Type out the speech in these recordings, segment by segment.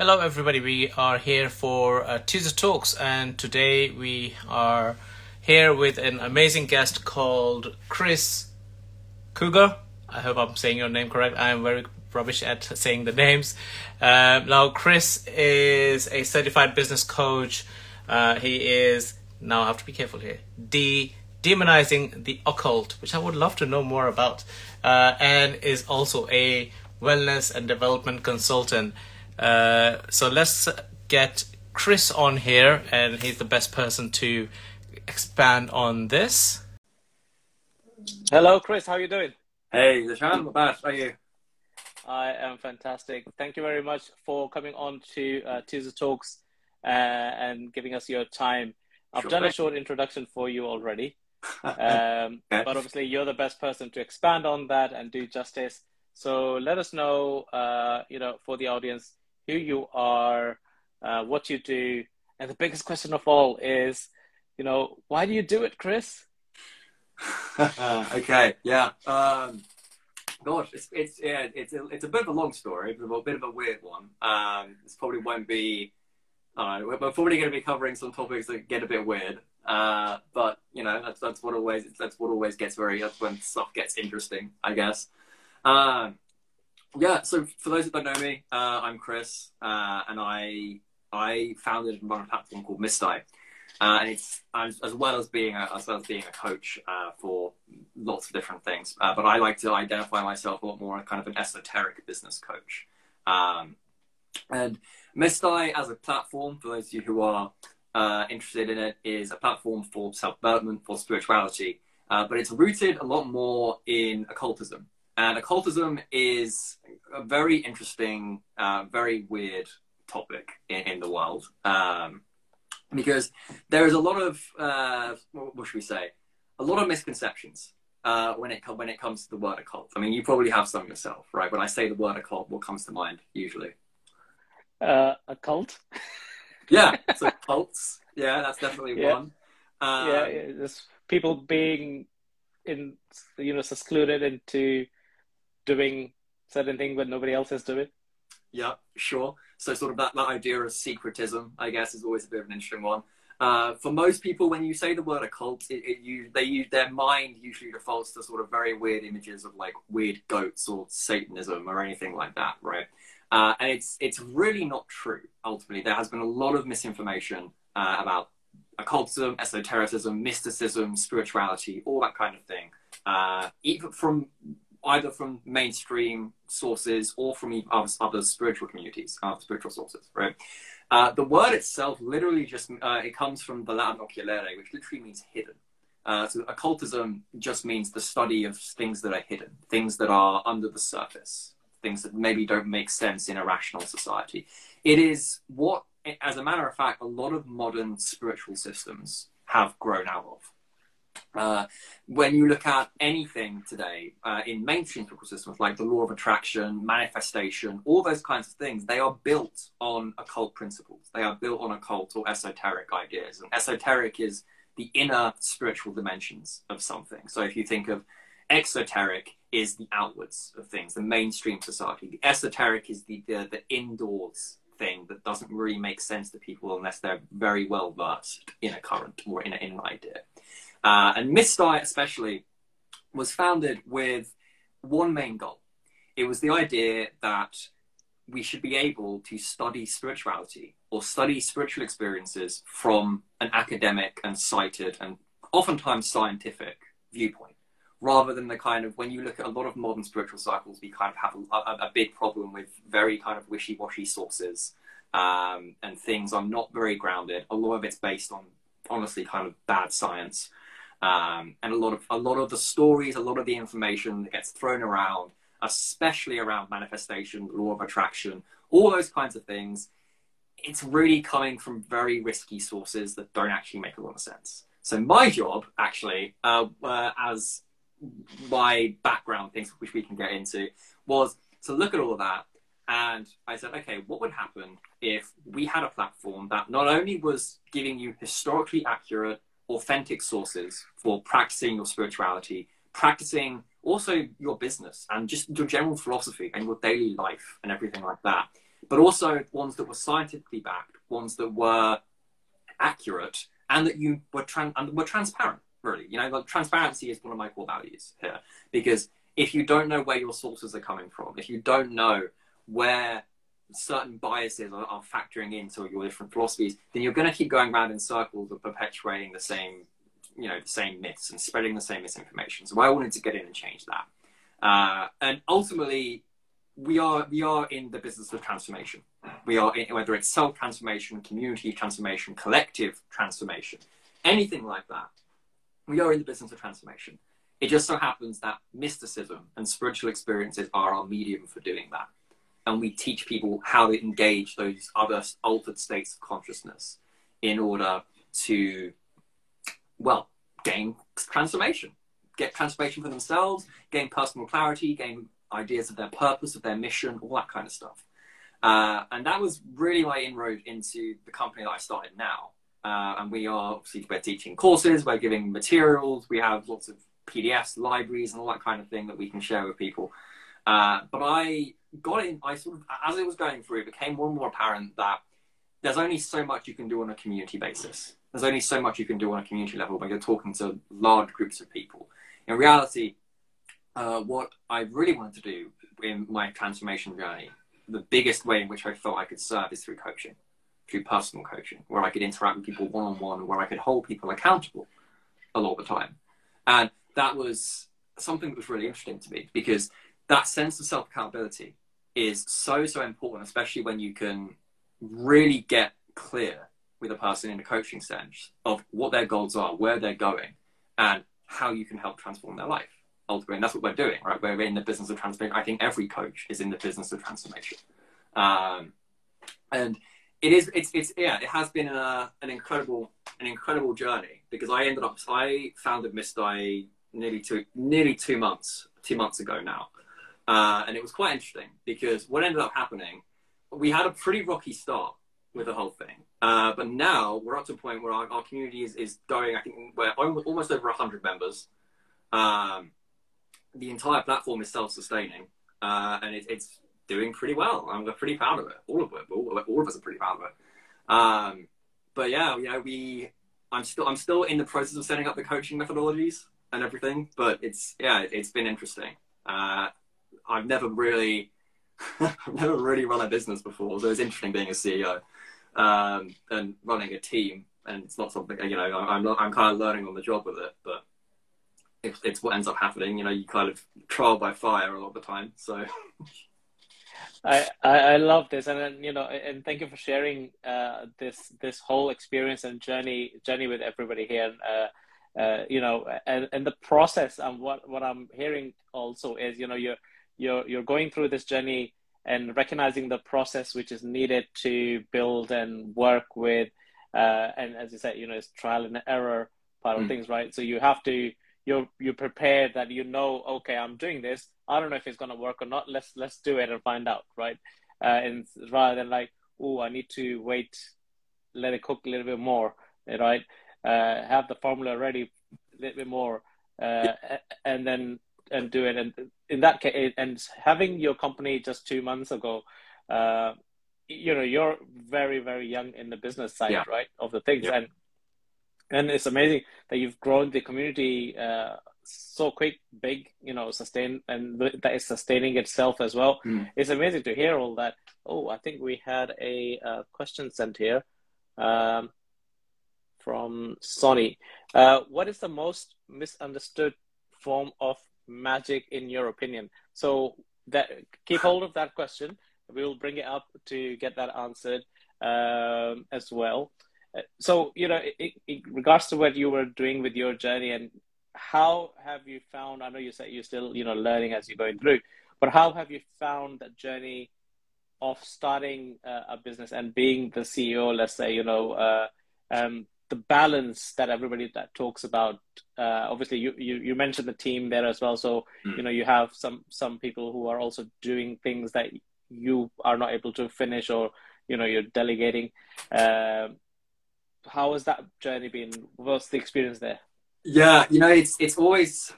Hello, everybody. We are here for uh, Tuesday Talks, and today we are here with an amazing guest called Chris Cougar. I hope I'm saying your name correct. I am very rubbish at saying the names. Uh, now, Chris is a certified business coach. Uh, he is now I have to be careful here. De demonizing the occult, which I would love to know more about, uh, and is also a wellness and development consultant. Uh, so let's get Chris on here, and he's the best person to expand on this. Hello, Chris. How are you doing? Hey, Lashan, not. How are you? I am fantastic. Thank you very much for coming on to uh, Tuesday Talks uh, and giving us your time. I've sure done a short introduction for you already, um, okay. but obviously you're the best person to expand on that and do justice. So let us know, uh, you know, for the audience, who you are, uh, what you do, and the biggest question of all is, you know, why do you do it, Chris? okay, yeah. Um, gosh, it's it's yeah, it's a, it's a bit of a long story, but a bit of a weird one. Um, this probably won't be. We're probably going to be covering some topics that get a bit weird. Uh, but you know, that's that's what always that's what always gets very. That's when stuff gets interesting, I guess. Um, yeah. So for those that don't know me, uh, I'm Chris, uh, and I I founded and run a platform called Mistai. Uh, and it's as, as, well as being a, as well as being a coach uh, for lots of different things. Uh, but I like to identify myself a lot more as kind of an esoteric business coach. Um, and Mistai as a platform, for those of you who are uh, interested in it, is a platform for self development, for spirituality. But it's rooted a lot more in occultism. And occultism is a very interesting, uh, very weird topic in, in the world. Um, because there is a lot of, uh, what should we say, a lot of misconceptions uh, when it when it comes to the word occult. I mean, you probably have some yourself, right? When I say the word occult, what comes to mind usually? Uh, a cult. yeah, so cults. Yeah, that's definitely yeah. one. Um, yeah, just people being in, you know, secluded into doing certain things that nobody else is doing. Yeah, sure. So sort of that, that idea of secretism, I guess, is always a bit of an interesting one. Uh, for most people, when you say the word occult, it, it, you, they use their mind usually defaults to sort of very weird images of like weird goats or Satanism or anything like that, right? Uh, and it's it's really not true. Ultimately, there has been a lot of misinformation uh, about occultism, esotericism, mysticism, spirituality, all that kind of thing. Uh, even from either from mainstream sources or from other, other spiritual communities, other spiritual sources, right? Uh, the word itself literally just uh, it comes from the Latin occulare, which literally means hidden. Uh, so occultism just means the study of things that are hidden, things that are under the surface, things that maybe don't make sense in a rational society. It is what, as a matter of fact, a lot of modern spiritual systems have grown out of. Uh, when you look at anything today uh, in mainstream spiritual systems like the law of attraction, manifestation, all those kinds of things, they are built on occult principles. They are built on occult or esoteric ideas. And esoteric is the inner spiritual dimensions of something. So if you think of exoteric is the outwards of things, the mainstream society. The esoteric is the, the, the indoors thing that doesn't really make sense to people unless they're very well versed in a current or in, in an idea. Uh, and Mistai, especially, was founded with one main goal. It was the idea that we should be able to study spirituality or study spiritual experiences from an academic and cited and oftentimes scientific viewpoint rather than the kind of when you look at a lot of modern spiritual cycles we kind of have a, a, big problem with very kind of wishy-washy sources um, and things are not very grounded a lot of it's based on honestly kind of bad science um, and a lot of a lot of the stories, a lot of the information that gets thrown around, especially around manifestation, law of attraction, all those kinds of things. It's really coming from very risky sources that don't actually make a lot of sense. So my job, actually, uh, uh, as my background, things which we can get into, was to look at all of that and I said, okay, what would happen if we had a platform that not only was giving you historically accurate authentic sources for practicing your spirituality, practicing also your business and just your general philosophy and your daily life and everything like that. but also ones that were scientifically backed, ones that were accurate, and that you were tran- and were transparent. Really, you know, like transparency is one of my core values here because if you don't know where your sources are coming from, if you don't know where certain biases are, are factoring into your different philosophies, then you're going to keep going around in circles of perpetuating the same, you know, the same myths and spreading the same misinformation. So I wanted to get in and change that. Uh, and ultimately, we are we are in the business of transformation. We are in, whether it's self transformation, community transformation, collective transformation, anything like that. We are in the business of transformation. It just so happens that mysticism and spiritual experiences are our medium for doing that and we teach people how to engage those other altered states of consciousness in order to, well, gain transformation, get transformation for themselves, gain personal clarity, gain ideas of their purpose, of their mission, all that kind of stuff. Uh, and that was really my inroad into the company that I started now. Uh, and we are obviously we're teaching courses, we're giving materials, we have lots of PDFs, libraries, and all that kind of thing that we can share with people. Uh, but I got in, I sort of, as it was going through, it became more and more apparent that there's only so much you can do on a community basis. There's only so much you can do on a community level when you're talking to large groups of people. In reality, uh, what I really wanted to do in my transformation journey, the biggest way in which I felt I could serve is through coaching, through personal coaching, where I could interact with people one on one, where I could hold people accountable a lot of the time. And that was something that was really interesting to me because that sense of self accountability is so so important, especially when you can really get clear with a person in a coaching sense of what their goals are, where they're going, and how you can help transform their life. Ultimately, and that's what we're doing, right? We're in the business of transformation. I think every coach is in the business of transformation, um, and it is. It's. It's. Yeah. It has been a, an incredible, an incredible journey because I ended up. I founded Mistai nearly two, nearly two months, two months ago now, uh, and it was quite interesting because what ended up happening, we had a pretty rocky start with the whole thing. Uh, but now we're up to a point where our, our community is, is going, I think we're almost over 100 members. Um, the entire platform is self sustaining uh, and it, it's doing pretty well. And we're pretty proud of it. All of it. All, all of us are pretty proud of it. Um, but yeah, you know, we, I'm still, I'm still in the process of setting up the coaching methodologies and everything, but it's, yeah, it, has been interesting. Uh, I've never really, I've never really run a business before, so it's interesting being a CEO um, and running a team. And it's not something you know I'm I'm kind of learning on the job with it, but it's, it's what ends up happening. You know, you kind of trial by fire a lot of the time. So. I, I love this and you know and thank you for sharing uh, this this whole experience and journey journey with everybody here uh, uh, you know and, and the process and what what I'm hearing also is you know you're you're you're going through this journey and recognizing the process which is needed to build and work with uh, and as you said you know it's trial and error part of mm. things right? So you have to you're you're prepared that you know okay i'm doing this. I don't know if it's going to work or not. Let's let's do it and find out right? Uh, and rather than like oh i need to wait let it cook a little bit more right? Uh, have the formula ready a little bit more uh, and then and do it. And in that case, and having your company just two months ago, uh, you know, you're very very young in the business side, yeah. right, of the things, yeah. and and it's amazing that you've grown the community uh, so quick, big, you know, sustain, and that is sustaining itself as well. Mm. It's amazing to hear all that. Oh, I think we had a uh, question sent here um, from Sonny. Uh, what is the most misunderstood form of magic in your opinion? So that keep hold of that question. We will bring it up to get that answered um, as well. So you know, in, in regards to what you were doing with your journey and how have you found? I know you said you're still you know learning as you're going through, but how have you found that journey of starting uh, a business and being the CEO? Let's say you know. Uh, um, the balance that everybody that talks about uh, obviously you, you you mentioned the team there as well so mm. you know you have some some people who are also doing things that you are not able to finish or you know you're delegating uh, how has that journey been what's the experience there yeah you know it's it's always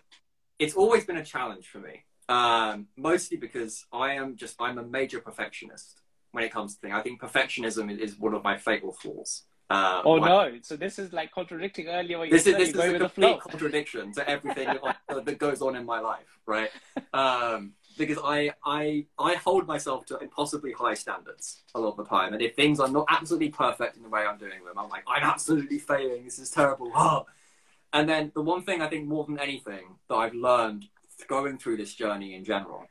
it's always been a challenge for me um, mostly because i am just i'm a major perfectionist when it comes to things. I think perfectionism is one of my fatal flaws. Uh, oh no! So this is like contradicting earlier what this. Is, this is a complete contradiction to everything that goes on in my life, right? Um, because I, I, I hold myself to impossibly high standards a lot of the time, and if things are not absolutely perfect in the way I'm doing them, I'm like, I'm absolutely failing. This is terrible. Oh. And then the one thing I think more than anything that I've learned going through this journey in general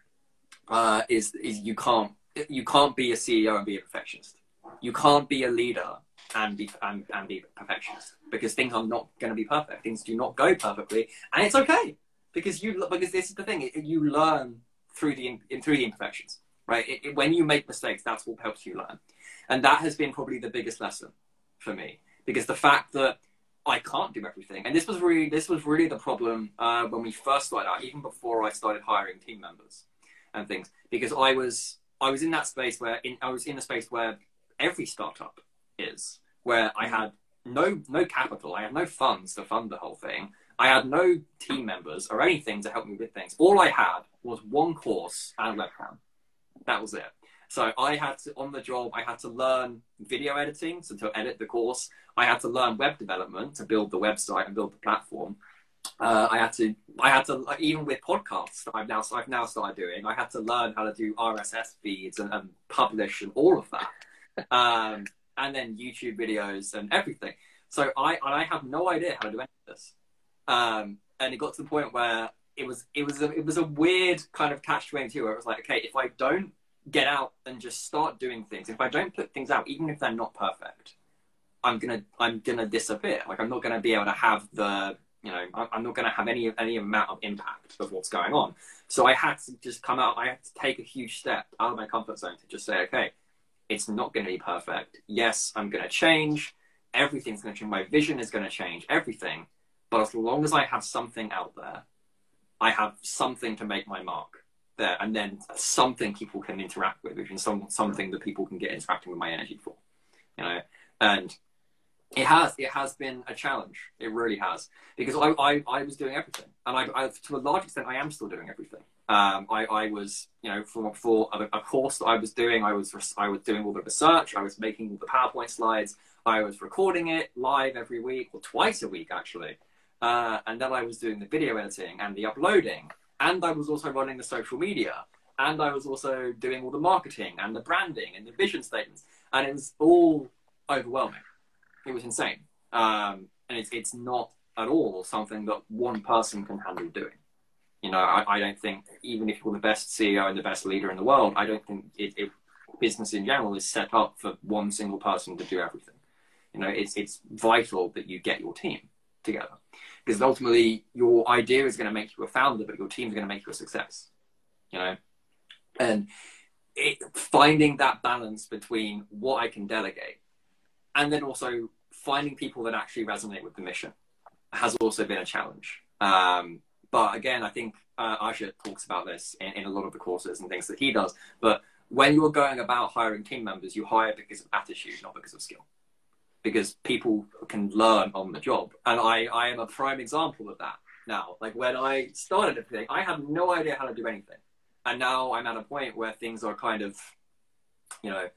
uh, is is you can't you can't be a CEO and be a perfectionist. You can't be a leader and be and, and be perfectionist because things are not going to be perfect. Things do not go perfectly, and it's okay because you because this is the thing. You learn through the in, through the imperfections, right? It, it, when you make mistakes, that's what helps you learn, and that has been probably the biggest lesson for me because the fact that I can't do everything, and this was really this was really the problem uh, when we first started out, even before I started hiring team members and things, because I was I was in that space where in, I was in a space where every startup is, where I had no no capital, I had no funds to fund the whole thing. I had no team members or anything to help me with things. All I had was one course and webcam. That was it. So I had to, on the job, I had to learn video editing, so to edit the course. I had to learn web development to build the website and build the platform. Uh, I had to, I had to, even with podcasts I've now, I've now started doing, I had to learn how to do RSS feeds and, and publish and all of that. Um, and then YouTube videos and everything. So I, I have no idea how to do any of this. Um, and it got to the point where it was it was a, it was a weird kind of catch twenty two where it was like, okay, if I don't get out and just start doing things, if I don't put things out, even if they're not perfect, I'm gonna I'm gonna disappear. Like I'm not gonna be able to have the you know I'm not gonna have any any amount of impact of what's going on. So I had to just come out. I had to take a huge step out of my comfort zone to just say, okay, it's not going to be perfect. Yes, I'm going to change. Everything's going to change. My vision is going to change. Everything but as long as I have something out there, I have something to make my mark there, and then something people can interact with, which is some, something that people can get interacting with my energy for, you know. And it has it has been a challenge. It really has because I I, I was doing everything, and I, I, to a large extent I am still doing everything. Um, I, I was you know for for a, a, course that I was doing, I was I was doing all the research, I was making all the PowerPoint slides, I was recording it live every week or twice a week actually. Uh, and then I was doing the video editing and the uploading. And I was also running the social media. And I was also doing all the marketing and the branding and the vision statements. And it was all overwhelming. It was insane. Um, and it's, it's not at all something that one person can handle doing. You know, I, I don't think, even if you're the best CEO and the best leader in the world, I don't think it, it, business in general is set up for one single person to do everything. You know, it's, it's vital that you get your team together because ultimately your idea is going to make you a founder, but your team is going to make you a success. You know, and it, finding that balance between what I can delegate and then also finding people that actually resonate with the mission has also been a challenge. Um, but again, I think uh, Aja talks about this in, in a lot of the courses and things that he does. But when you're going about hiring team members, you hire because of attitude, not because of skill because people can learn on the job. And I, I am a prime example of that now. Like when I started everything, I had no idea how to do anything. And now I'm at a point where things are kind of, you know,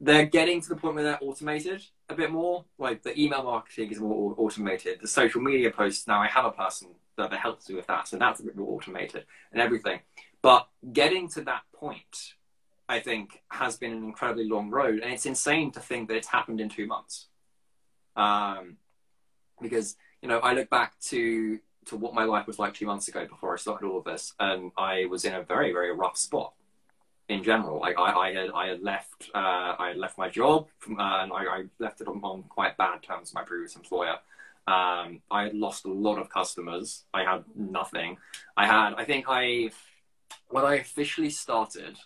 they're getting to the point where they're automated a bit more. Like the email marketing is more automated. The social media posts now, I have a person that helps me with that. So that's a bit more automated and everything. But getting to that point I think, has been an incredibly long road. And it's insane to think that it's happened in two months. Um, because, you know, I look back to, to what my life was like two months ago before I started all of this, and I was in a very, very rough spot in general. Like I, I had, I had left, uh, I had left my job, from, uh, and I, I, left it on, on, quite bad terms with my previous employer. Um, I had lost a lot of customers. I had nothing. I had, I think I, when I officially started,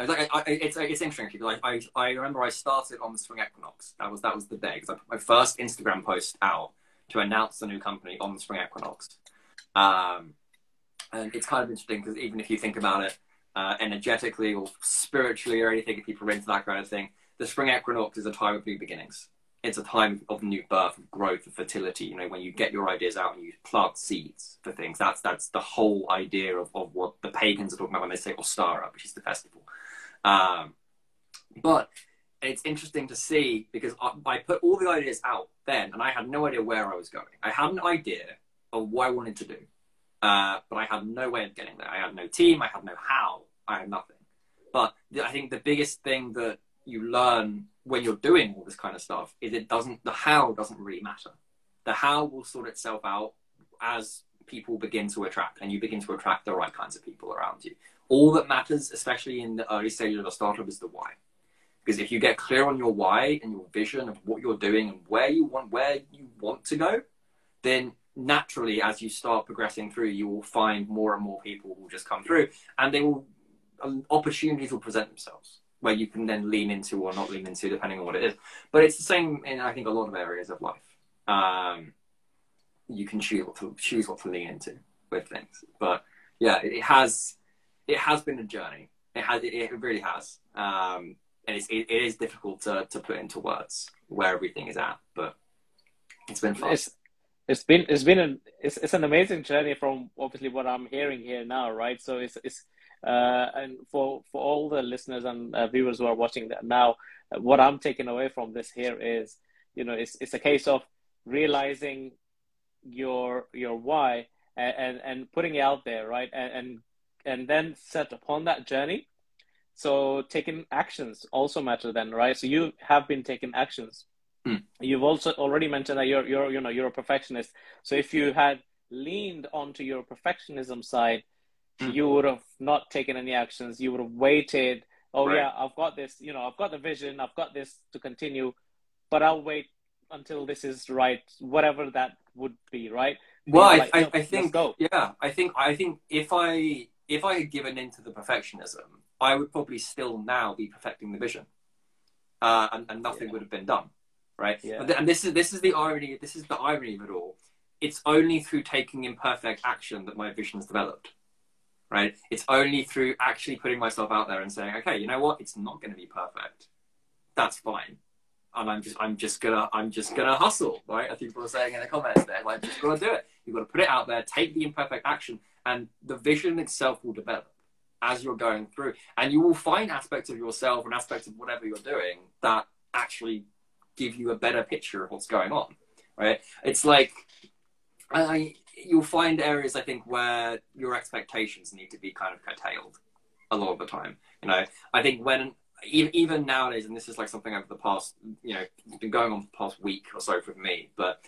like, I, it's it's interesting because I, I, I remember I started on the spring equinox. That was that was the day because I put my first Instagram post out to announce the new company on the spring equinox. Um, and it's kind of interesting because even if you think about it uh, energetically or spiritually or anything, if people are into that kind of thing, the spring equinox is a time of new beginnings. It's a time of new birth, of growth, of fertility. You know, when you get your ideas out and you plant seeds for things, that's that's the whole idea of, of what the pagans are talking about when they say Ostara, which is the festival. Um, But it's interesting to see because I, I put all the ideas out then, and I had no idea where I was going. I had an idea of what I wanted to do, uh, but I had no way of getting there. I had no team. I had no how. I had nothing. But I think the biggest thing that you learn when you're doing all this kind of stuff is it doesn't the how doesn't really matter. The how will sort itself out as people begin to attract and you begin to attract the right kinds of people around you. All that matters, especially in the early stages of a startup, is the why. Because if you get clear on your why and your vision of what you're doing and where you want where you want to go, then naturally as you start progressing through, you will find more and more people who will just come through and they will opportunities will present themselves where you can then lean into or not lean into depending on what it is. But it's the same in I think a lot of areas of life. Um, you can choose what to choose what to lean into with things. But yeah, it has it has been a journey. It has it, really has. Um, and it's, it, it is difficult to, to put into words where everything is at, but it's been fun. It's, it's been it's been an it's, it's an amazing journey from obviously what I'm hearing here now, right? So it's it's and for for all the listeners and uh, viewers who are watching that now, uh, what I'm taking away from this here is, you know, it's it's a case of realizing your your why and and, and putting it out there, right? And, and and then set upon that journey. So taking actions also matter then, right? So you have been taking actions. Mm. You've also already mentioned that you're you're you know you're a perfectionist. So if you had leaned onto your perfectionism side mm. you would have not taken any actions. You would have waited. Oh right. yeah, I've got this. You know, I've got the vision. I've got this to continue, but I'll wait until this is right, whatever that would be. Right. Well, I, like, I, I think yeah, I think I think if I if I had given into the perfectionism, I would probably still now be perfecting the vision, uh, and, and nothing yeah. would have been done, right? Yeah. And this is this is the irony. This is the irony of it all. It's only through taking imperfect action that my vision has developed right? It's only through actually putting myself out there and saying, okay, you know what? It's not going to be perfect. That's fine. And I'm just, I'm just gonna, I'm just gonna hustle, right? I think people are saying in the comments there, like, just gotta do it. You've got to put it out there, take the imperfect action, and the vision itself will develop as you're going through. And you will find aspects of yourself and aspects of whatever you're doing that actually give you a better picture of what's going on, right? It's like, I, you'll find areas I think where your expectations need to be kind of curtailed a lot of the time. You know, I think when even nowadays, and this is like something over the past, you know, it's been going on for the past week or so for me, but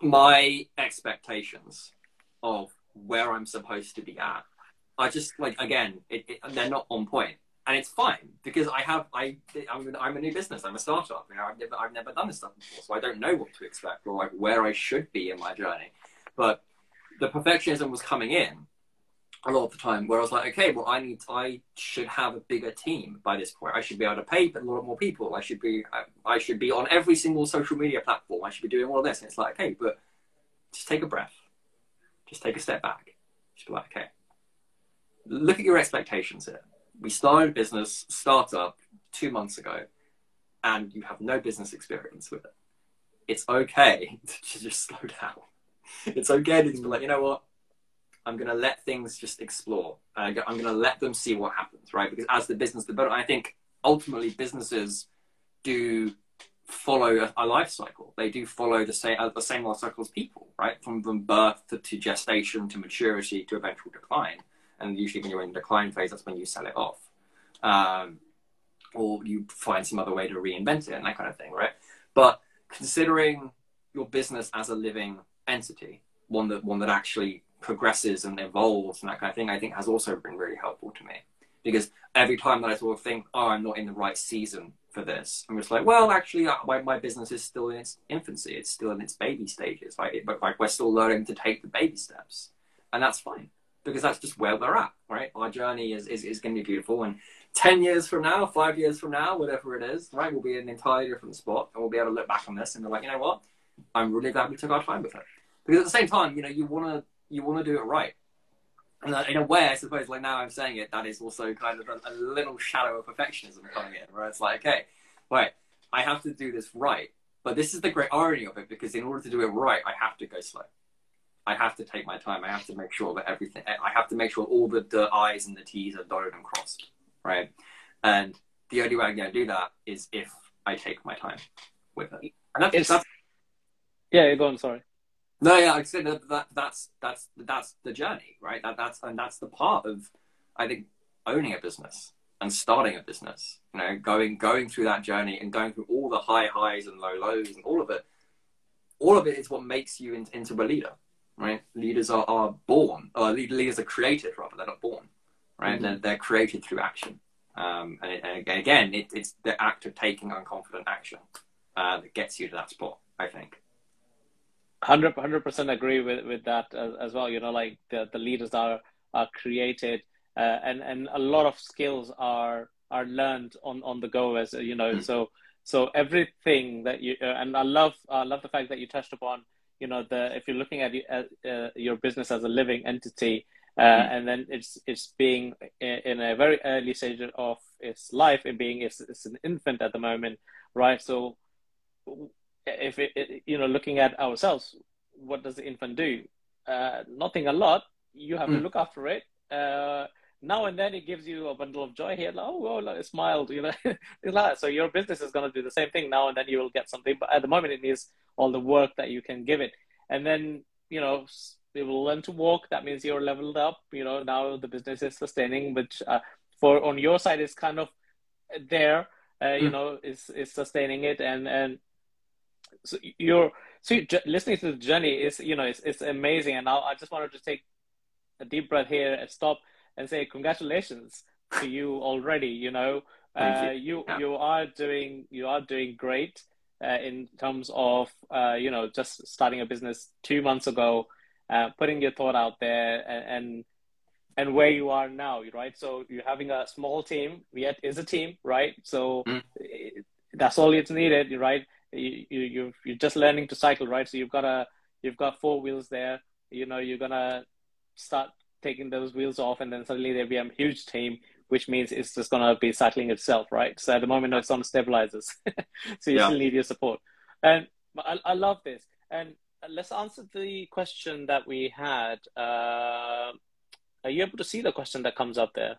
my expectations of where I'm supposed to be at, I just like again, it, it, they're not on point and it's fine because I have I I'm, I'm a new business. I'm a startup. You know, I've never I've never done this stuff before, so I don't know what to expect or like where I should be in my journey. But the perfectionism was coming in a lot of the time where I was like, okay, well, I need, I should have a bigger team by this point. I should be able to pay a lot more people. I should be, I, I should be on every single social media platform. I should be doing all of this. And it's like, okay, but just take a breath. Just take a step back. Just be like, okay, look at your expectations here. We started a business startup two months ago and you have no business experience with it. It's okay to just slow down it's okay to be like, you know what? I'm going to let things just explore. Uh, I'm going to let them see what happens, right? Because as the business develops, I think ultimately businesses do follow a, a, life cycle. They do follow the same uh, the same life cycle as people, right? From from birth to, to, gestation to maturity to eventual decline. And usually, when you're in the decline phase, that's when you sell it off, um, or you find some other way to reinvent it and that kind of thing, right? But considering your business as a living entity, one that one that actually progresses and evolves and that kind of thing, I think has also been really helpful to me. Because every time that I sort of think, oh, I'm not in the right season for this, I'm just like, well, actually, uh, my, my business is still in its infancy. It's still in its baby stages. Right? But like, we're still learning to take the baby steps. And that's fine because that's just where we're at, right? Our journey is, is, is going to be beautiful. And 10 years from now, five years from now, whatever it is, right, we'll be in an entirely different spot and we'll be able to look back on this and be like, you know what? I'm really glad we took our time with it because at the same time, you know, you want to you want to do it right. And uh, in a way, I suppose, like now I'm saying it, that is also kind of a, a little shadow of perfectionism coming in, where it's like, okay, wait, I have to do this right. But this is the great irony of it, because in order to do it right, I have to go slow. I have to take my time. I have to make sure that everything, I have to make sure all the, the I's and the T's are dotted and crossed, right? And the only way I'm going to do that is if I take my time with it. And that's, It's- that's Yeah, go on. Sorry. No, yeah, I said that, that that's that's that's the journey, right? That that's and that's the part of I think owning a business and starting a business. You know, going going through that journey and going through all the high highs and low lows and all of it. All of it is what makes you in, into a leader, right? Leaders are, are born, or leaders are created rather. They're not born, right? Mhm. They're, they're created through action. Um, and, it, and again, it, it's the act of taking unconfident action uh, that gets you to that spot. I think. Hundred hundred percent agree with with that as, as well. You know, like the the leaders are are created, uh, and and a lot of skills are are learned on on the go. As you know, Mm. so so everything that you uh, and I love I love the fact that you touched upon. You know, the if you're looking at uh, uh, your business as a living entity, uh, Mm. and then it's it's being in, in a very early stage of its life, it being it's, it's an infant at the moment, right? So if it, it, you know looking at ourselves what does the infant do uh, nothing a lot you have to Mm. look after it uh, now and then it gives you a bundle of joy here like, oh well like, it smiled you know It's like that. so your business is going to do the same thing now and then you will get something but at the moment it needs all the work that you can give it and then you know it will learn to walk that means you're leveled up you know now the business is sustaining which uh, for on your side is kind of there uh, you Mm. know is is sustaining it and and so you're so listening to the journey is you know it's, it's amazing and now i just wanted to take a deep breath here and stop and say congratulations to you already you know uh, you. you Yeah. you are doing you are doing great uh, in terms of uh, you know just starting a business two months ago uh, putting your thought out there and, and and where you are now right so you're having a small team yet is a team right so Mm. it, that's all it's needed right you, you you you're just learning to cycle right? So you've got a you've got four wheels there. You know you're gonna start taking those wheels off and then suddenly there'll be a huge team which means it's just gonna be cycling itself right? So at the moment it's on stabilizers. So you Yeah. still need your support. And I, I love this. And let's answer the question that we had. Uh, are you able to see the question that comes up there?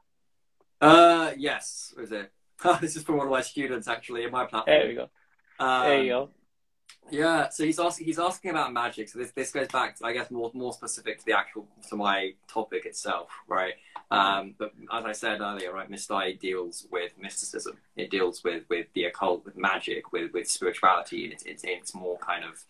Uh, yes. Is it? this is from one of my students actually in my platform. there we go Um, there you go Yeah, so he's asking he's asking about magic. So this this goes back, to, I guess, more more specific to the actual to my topic itself, right? Um, but as I said earlier, right, Mistai deals with mysticism. It deals with with the occult, with magic, with with spirituality. It's it's, it's more kind of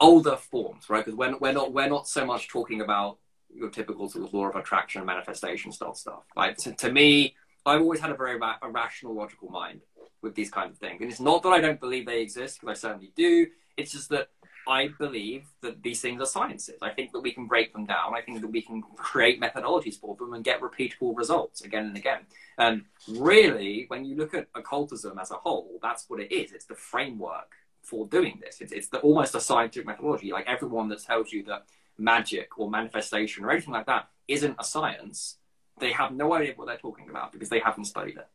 older forms, right? Because we're we're not we're not so much talking about your typical sort of law of attraction, manifestation style stuff. Like to, to me, I've always had a very ra- a rational, logical mind with these kinds of things. And it's not that I don't believe they exist, because I certainly do. It's just that I believe that these things are sciences. I think that we can break them down. I think that we can create methodologies for them and get repeatable results again and again. And really, when you look at occultism as a whole, that's what it is. It's the framework for doing this. It's, it's the, almost a scientific methodology. Like everyone that tells you that magic or manifestation or anything like that isn't a science, they have no idea what they're talking about because they haven't studied it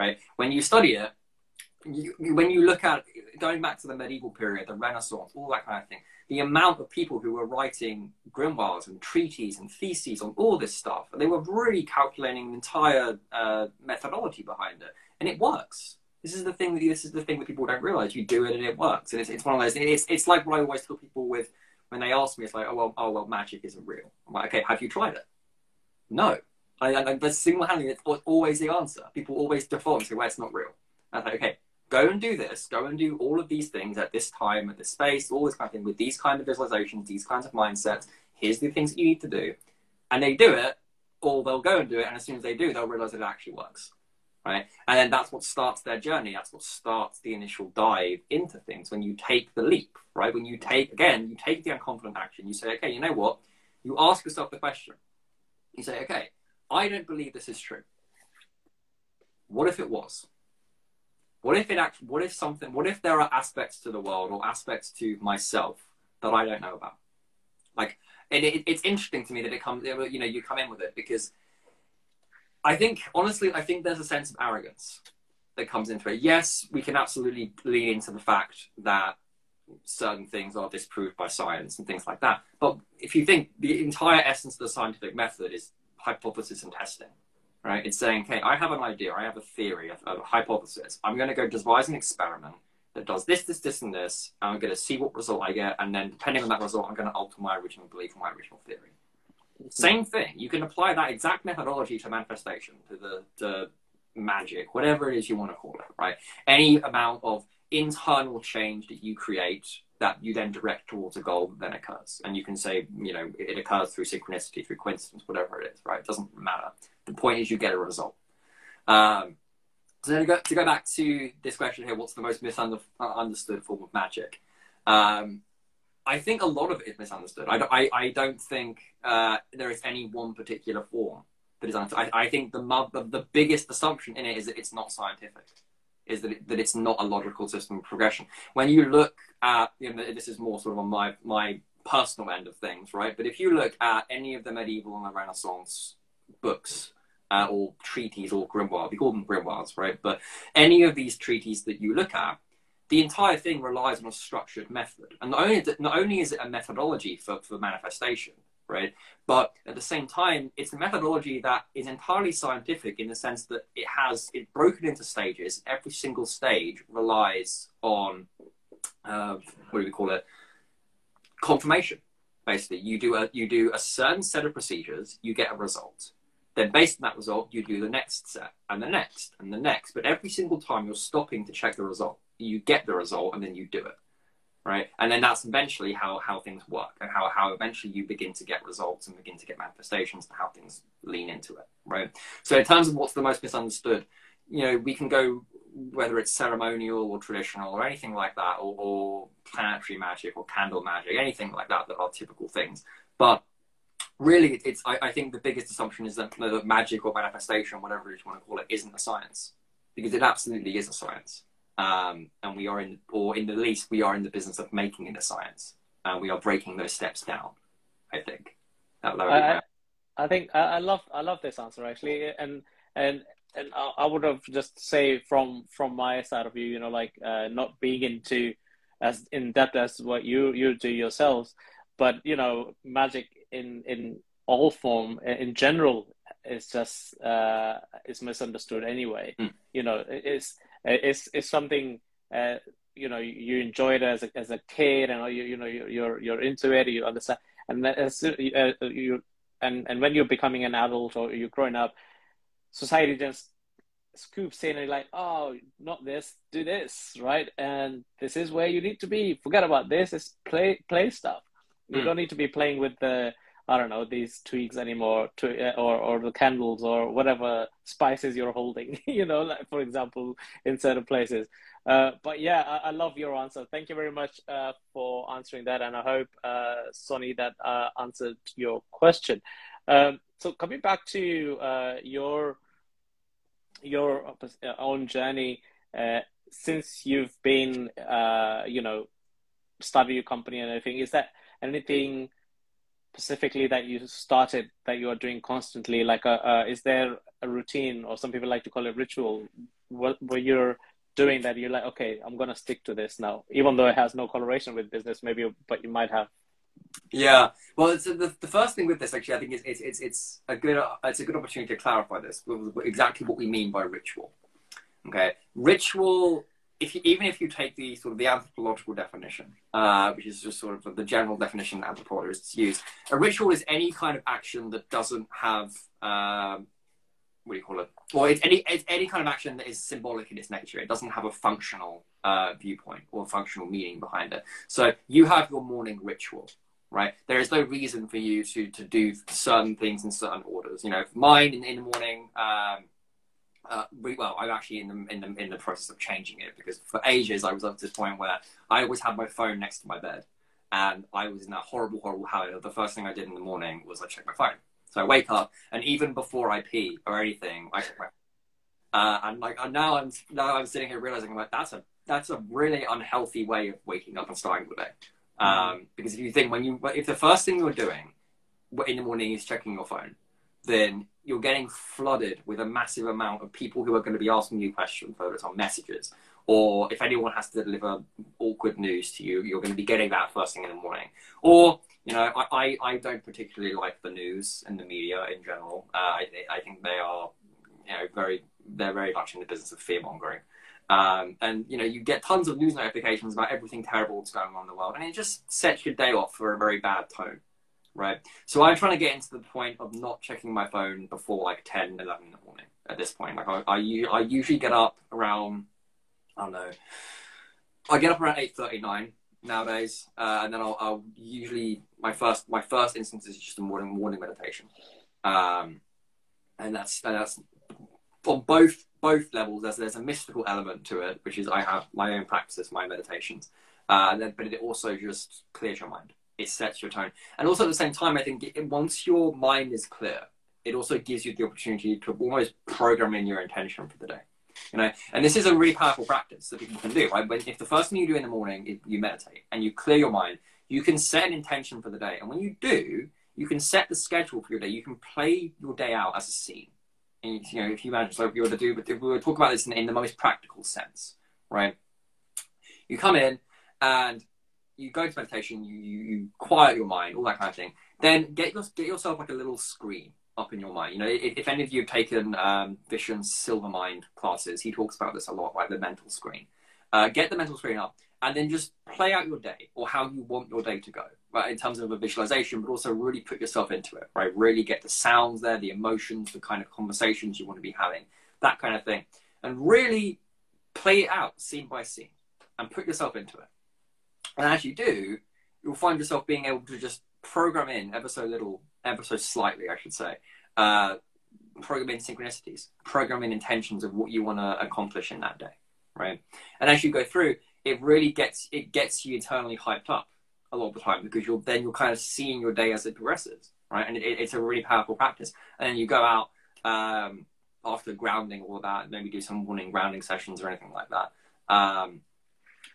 right? When you study it, you, when you look at going back to the medieval period, the Renaissance, all that kind of thing, the amount of people who were writing grimoires and treaties and theses on all this stuff, they were really calculating an entire uh, methodology behind it, and it works. This is the thing. That, this is the thing that people don't realize. You do it and it works, and it's, it's one of those. It's it's like what I always tell people with when they ask me. It's like, oh well, oh well, magic isn't real. I'm like, okay, have you tried it? No. I, I, but single-handedly, it's always the answer. People always default and say, well, it's not real. I'm like, okay, go and do this. Go and do all of these things at this time, at this space, all this kind of thing, with these kind of visualizations, these kinds of mindsets. Here's the things that you need to do. And they do it, or they'll go and do it, and as soon as they do, they'll realize it actually works. Right? And then that's what starts their journey. That's what starts the initial dive into things when you take the leap, right? When you take, again, you take the unconfident action. You say, okay, you know what? You ask yourself the question. You say, okay, I don't believe this is true. What if it was? What if it actually, what if something, what if there are aspects to the world or aspects to myself that I don't know about? Like, and it, it's interesting to me that it comes, you know, you come in with it because I think, honestly, I think there's a sense of arrogance that comes into it. Yes, we can absolutely lean into the fact that certain things are disproved by science and things like that. But if you think the entire essence of the scientific method is hypothesis and testing, right? It's saying, okay, I have an idea, I have a theory, a, a hypothesis. I'm going to go devise an experiment that does this, this, this, and this. And I'm going to see what result I get, and then depending on that result, I'm going to alter my original belief or my original theory. Mm-hmm. Same thing. You can apply that exact methodology to manifestation, to the, the magic, whatever it is you want to call it, right? Any amount of internal change that you create that you then direct towards a goal that then occurs. And you can say, you know, it occurs through synchronicity, through coincidence, whatever it is, right? It doesn't matter. The point is you get a result. Um, so to go, to go back to this question here, what's the most misunderstood form of magic? Um, I think a lot of it is misunderstood. I, I, I don't think uh, there is any one particular form that is understood. I, I think the, the, the biggest assumption in it is that it's not scientific is that, it, that it's not a logical system of progression. When you look at, you know, this is more sort of on my, my personal end of things, right? But if you look at any of the medieval and the Renaissance books, uh, or treaties or grimoires, we call them grimoires, right? But any of these treaties that you look at, the entire thing relies on a structured method. And not only, not only is it a methodology for, for manifestation, right? But at the same time, it's a methodology that is entirely scientific in the sense that it has it broken into stages. Every single stage relies on uh, what do we call it? Confirmation. Basically, you do a you do a certain set of procedures, you get a result. Then, based on that result, you do the next set and the next and the next. But every single time, you're stopping to check the result. You get the result, and then you do it right? And then that's eventually how, how things work and how, how eventually you begin to get results and begin to get manifestations and how things lean into it, right? So in terms of what's the most misunderstood, you know, we can go whether it's ceremonial or traditional or anything like that, or, or planetary magic or candle magic, anything like that that are typical things. But really, it's I, I think the biggest assumption is that, that magic or manifestation, whatever you want to call it, isn't a science because it absolutely is a science. Um, and we are in, or in the least, we are in the business of making it a science. And uh, we are breaking those steps down. I think. I, I, think I, I love I love this answer actually, and and and I, would have just say from from my side of view, you know, like uh, not being into as in depth as what you you do yourselves, but you know, magic in in all form in general is just uh, is misunderstood anyway. Mm. You know, it's it's it's something uh, you know you enjoy it as a, as a kid and you you know you're you're into it you understand. And as uh, you and and when you're becoming an adult or you're growing up society just scoops in and like oh not this do this right? And this is where you need to be. Forget about this it's play play stuff. You mm. don't need to be playing with the I don't know these twigs anymore, uh, or or the candles or whatever spices you're holding. you know, like for example, in certain places. Uh, but yeah, I, I, love your answer. Thank you very much uh, for answering that, and I hope uh, Sonny that uh, answered your question. Um, so coming back to uh, your your own journey since you've been, you know, started your company and everything, is that anything? Specifically that you started that you are doing constantly? Like, a, uh, uh, is there a routine, or some people like to call it ritual, what, where you're doing that? You're like, okay, I'm gonna stick to this now, even though it has no correlation with business, maybe, but you might have. Yeah, well, it's, the, the first thing with this actually, I think it's it's it's, it's a good it's a good opportunity to clarify this exactly what we mean by ritual. Okay, ritual if you, even if you take the sort of the anthropological definition, uh, which is just sort of the general definition anthropologists use, a ritual is any kind of action that doesn't have um, what do you call it? Or it's any it's any kind of action that is symbolic in its nature. It doesn't have a functional uh, viewpoint or functional meaning behind it. So you have your morning ritual, right? There is no reason for you to to do certain things in certain orders. You know, mine in, in the morning. Um, uh, well, I'm actually in the, in the in the process of changing it because for ages I was up to this point where I always had my phone next to my bed, and I was in that horrible, horrible habit of the first thing I did in the morning was I check my phone. So I wake up, and even before I pee or anything, I check my. Uh, and like and now I'm now I'm sitting here realizing like that's a that's a really unhealthy way of waking up and starting the day. Um, because if you think when you if the first thing you're doing in the morning is checking your phone, then you're getting flooded with a massive amount of people who are going to be asking you questions, whether it's on messages or if anyone has to deliver awkward news to you, you're going to be getting that first thing in the morning. Or, you know, I, I, I don't particularly like the news and the media in general. Uh, I, I think they are you know very they're very much in the business of fear mongering. Um, and you know you get tons of news notifications about everything terrible that's going on in the world, and it just sets your day off for a very bad tone, right? So I'm trying to get into the point of not checking my phone before like 10, 11 in the morning. At this point, like I, I, I usually get up around I don't know. I get up around eight thirty nine nowadays, uh, and then I'll, I'll, usually my first my first instance is just a morning morning meditation, um, and that's and that's on both both levels. There's there's a mystical element to it, which is I have my own practices, my meditations, uh, then, but it also just clears your mind. It sets your tone, and also at the same time, I think once your mind is clear, it also gives you the opportunity to almost program in your intention for the day. You know, and this is a really powerful practice that people can do. Right, when if the first thing you do in the morning is you meditate and you clear your mind, you can set an intention for the day, and when you do, you can set the schedule for your day. You can play your day out as a scene. And, you know, if you imagine, so if you were to do, but we were to talk about this in, in the most practical sense, right? You come in and you go to meditation, you, you, you quiet your mind, all that kind of thing. Then get your, get yourself like a little screen up in your mind. You know, if, if any of you have taken um, Vishen's Silva Mind classes, he talks about this a lot, like the mental screen. Uh, get the mental screen up and then just play out your day or how you want your day to go, right? In terms of a visualization, but also really put yourself into it, right? Really get the sounds there, the emotions, the kind of conversations you want to be having, that kind of thing. And really play it out scene by scene and put yourself into it. And as you do, you'll find yourself being able to just program in ever so little, ever so slightly, I should say, uh, program in synchronicities, program in intentions of what you want to accomplish in that day, right? And as you go through, it really gets it gets you internally hyped up a lot of the time because you're then you're kind of seeing your day as it progresses, right? And it, it's a really powerful practice. And then you go out um, after grounding all that, maybe do some morning grounding sessions or anything like that. Um,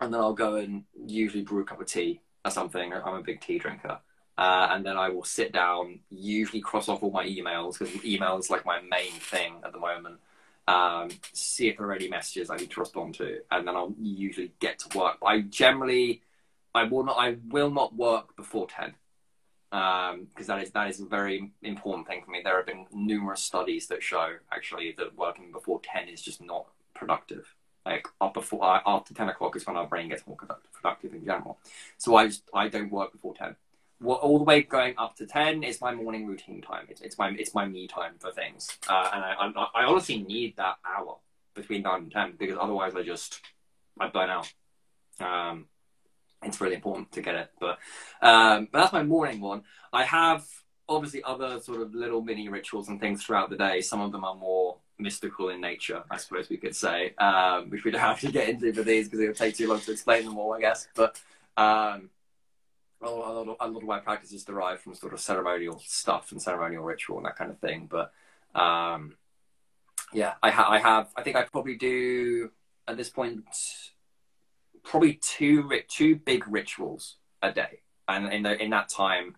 and then I'll go and usually brew a cup of tea or something. I'm a big tea drinker. Uh, and then I will sit down, usually cross off all my emails because email is like my main thing at the moment. Um, see if there are any messages I need to respond to, and then I'll usually get to work. But I generally, I will not, I will not work before ten because um, that is that is a very important thing for me. There have been numerous studies that show actually that working before ten is just not productive. Like before uh, after ten o'clock is when our brain gets more productive in general. So I just I don't work before ten well, all the way going up to 10 is my morning routine time. It's, it's my it's my me time for things. Uh, and I, I, I honestly need that hour between 9 and 10 because otherwise I just, I burn out. Um, it's really important to get it. But, um, but that's my morning one. I have obviously other sort of little mini rituals and things throughout the day. Some of them are more mystical in nature, I suppose we could say, um, which we don't have to get into for these because it would take too long to explain them all, I guess. But um, a lot, of, a lot of my practices derive from sort of ceremonial stuff and ceremonial ritual and that kind of thing. But um, yeah, I, ha- I have. I think I probably do at this point probably two two big rituals a day, and in the, in that time,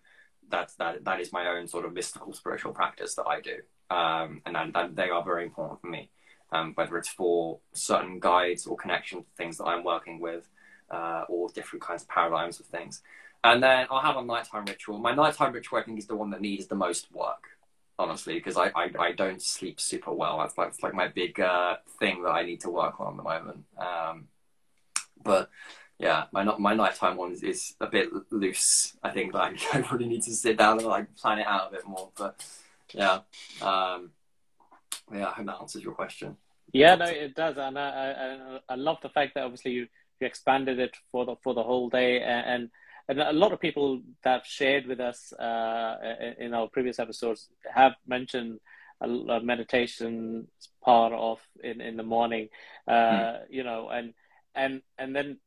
that that that is my own sort of mystical spiritual practice that I do, um, and they are very important for me. Um, whether it's for certain guides or connection to things that I'm working with, uh, or different kinds of paradigms of things. And then I'll have a nighttime ritual. My nighttime ritual, I think, is the one that needs the most work, honestly, because I, I, I, don't sleep super well. That's like, like my big uh, thing that I need to work on at the moment. Um, but yeah, my my nighttime one is, is a bit loose. I think like I probably need to sit down and like plan it out a bit more. But yeah, um, yeah, I hope that answers your question. Yeah, no, it does, and I, I, I love the fact that obviously you, you expanded it for the for the whole day, and, and a lot of people that shared with us uh, in our previous episodes have mentioned a, meditation part of in, in the morning, uh, mm. you know, and and and then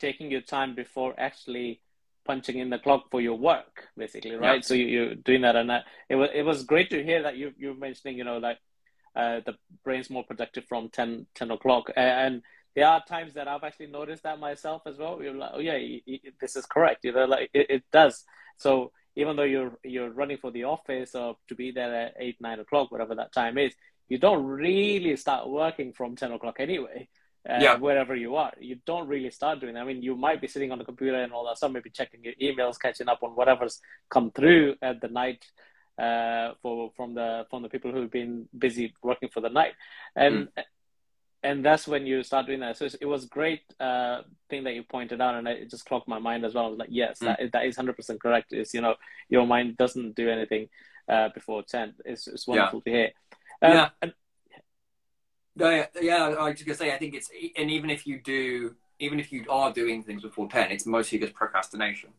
taking your time before actually punching in the clock for your work, basically, right? Yeah. So you, you're doing that, and it was it was great to hear that you you're mentioning, you know, like uh, the brain's more productive from 10, 10 o'clock, and there are times that I've actually noticed that myself as well. You're like, oh yeah, this is correct. You know, like it, it, does. So even though you're you're running for the office or to be there at eight nine o'clock, whatever that time is, you don't really start working from ten o'clock anyway. Uh, yeah. Wherever you are, you don't really start doing that. I mean, you might be sitting on the computer and all that stuff, maybe checking your emails, catching up on whatever's come through at the night uh, for from the from the people who've been busy working for the night, and mm. and that's when you start doing that. So it was great uh, thing that you pointed out, and it just clocked my mind as well. I was like, yes, mm. that that is hundred percent correct. Is you know your mind doesn't do anything uh, before ten. It's it's wonderful yeah. to hear. Um, yeah. And, yeah, yeah, I was just gonna say, I think it's, and even if you do, even if you are doing things before ten, it's mostly just procrastination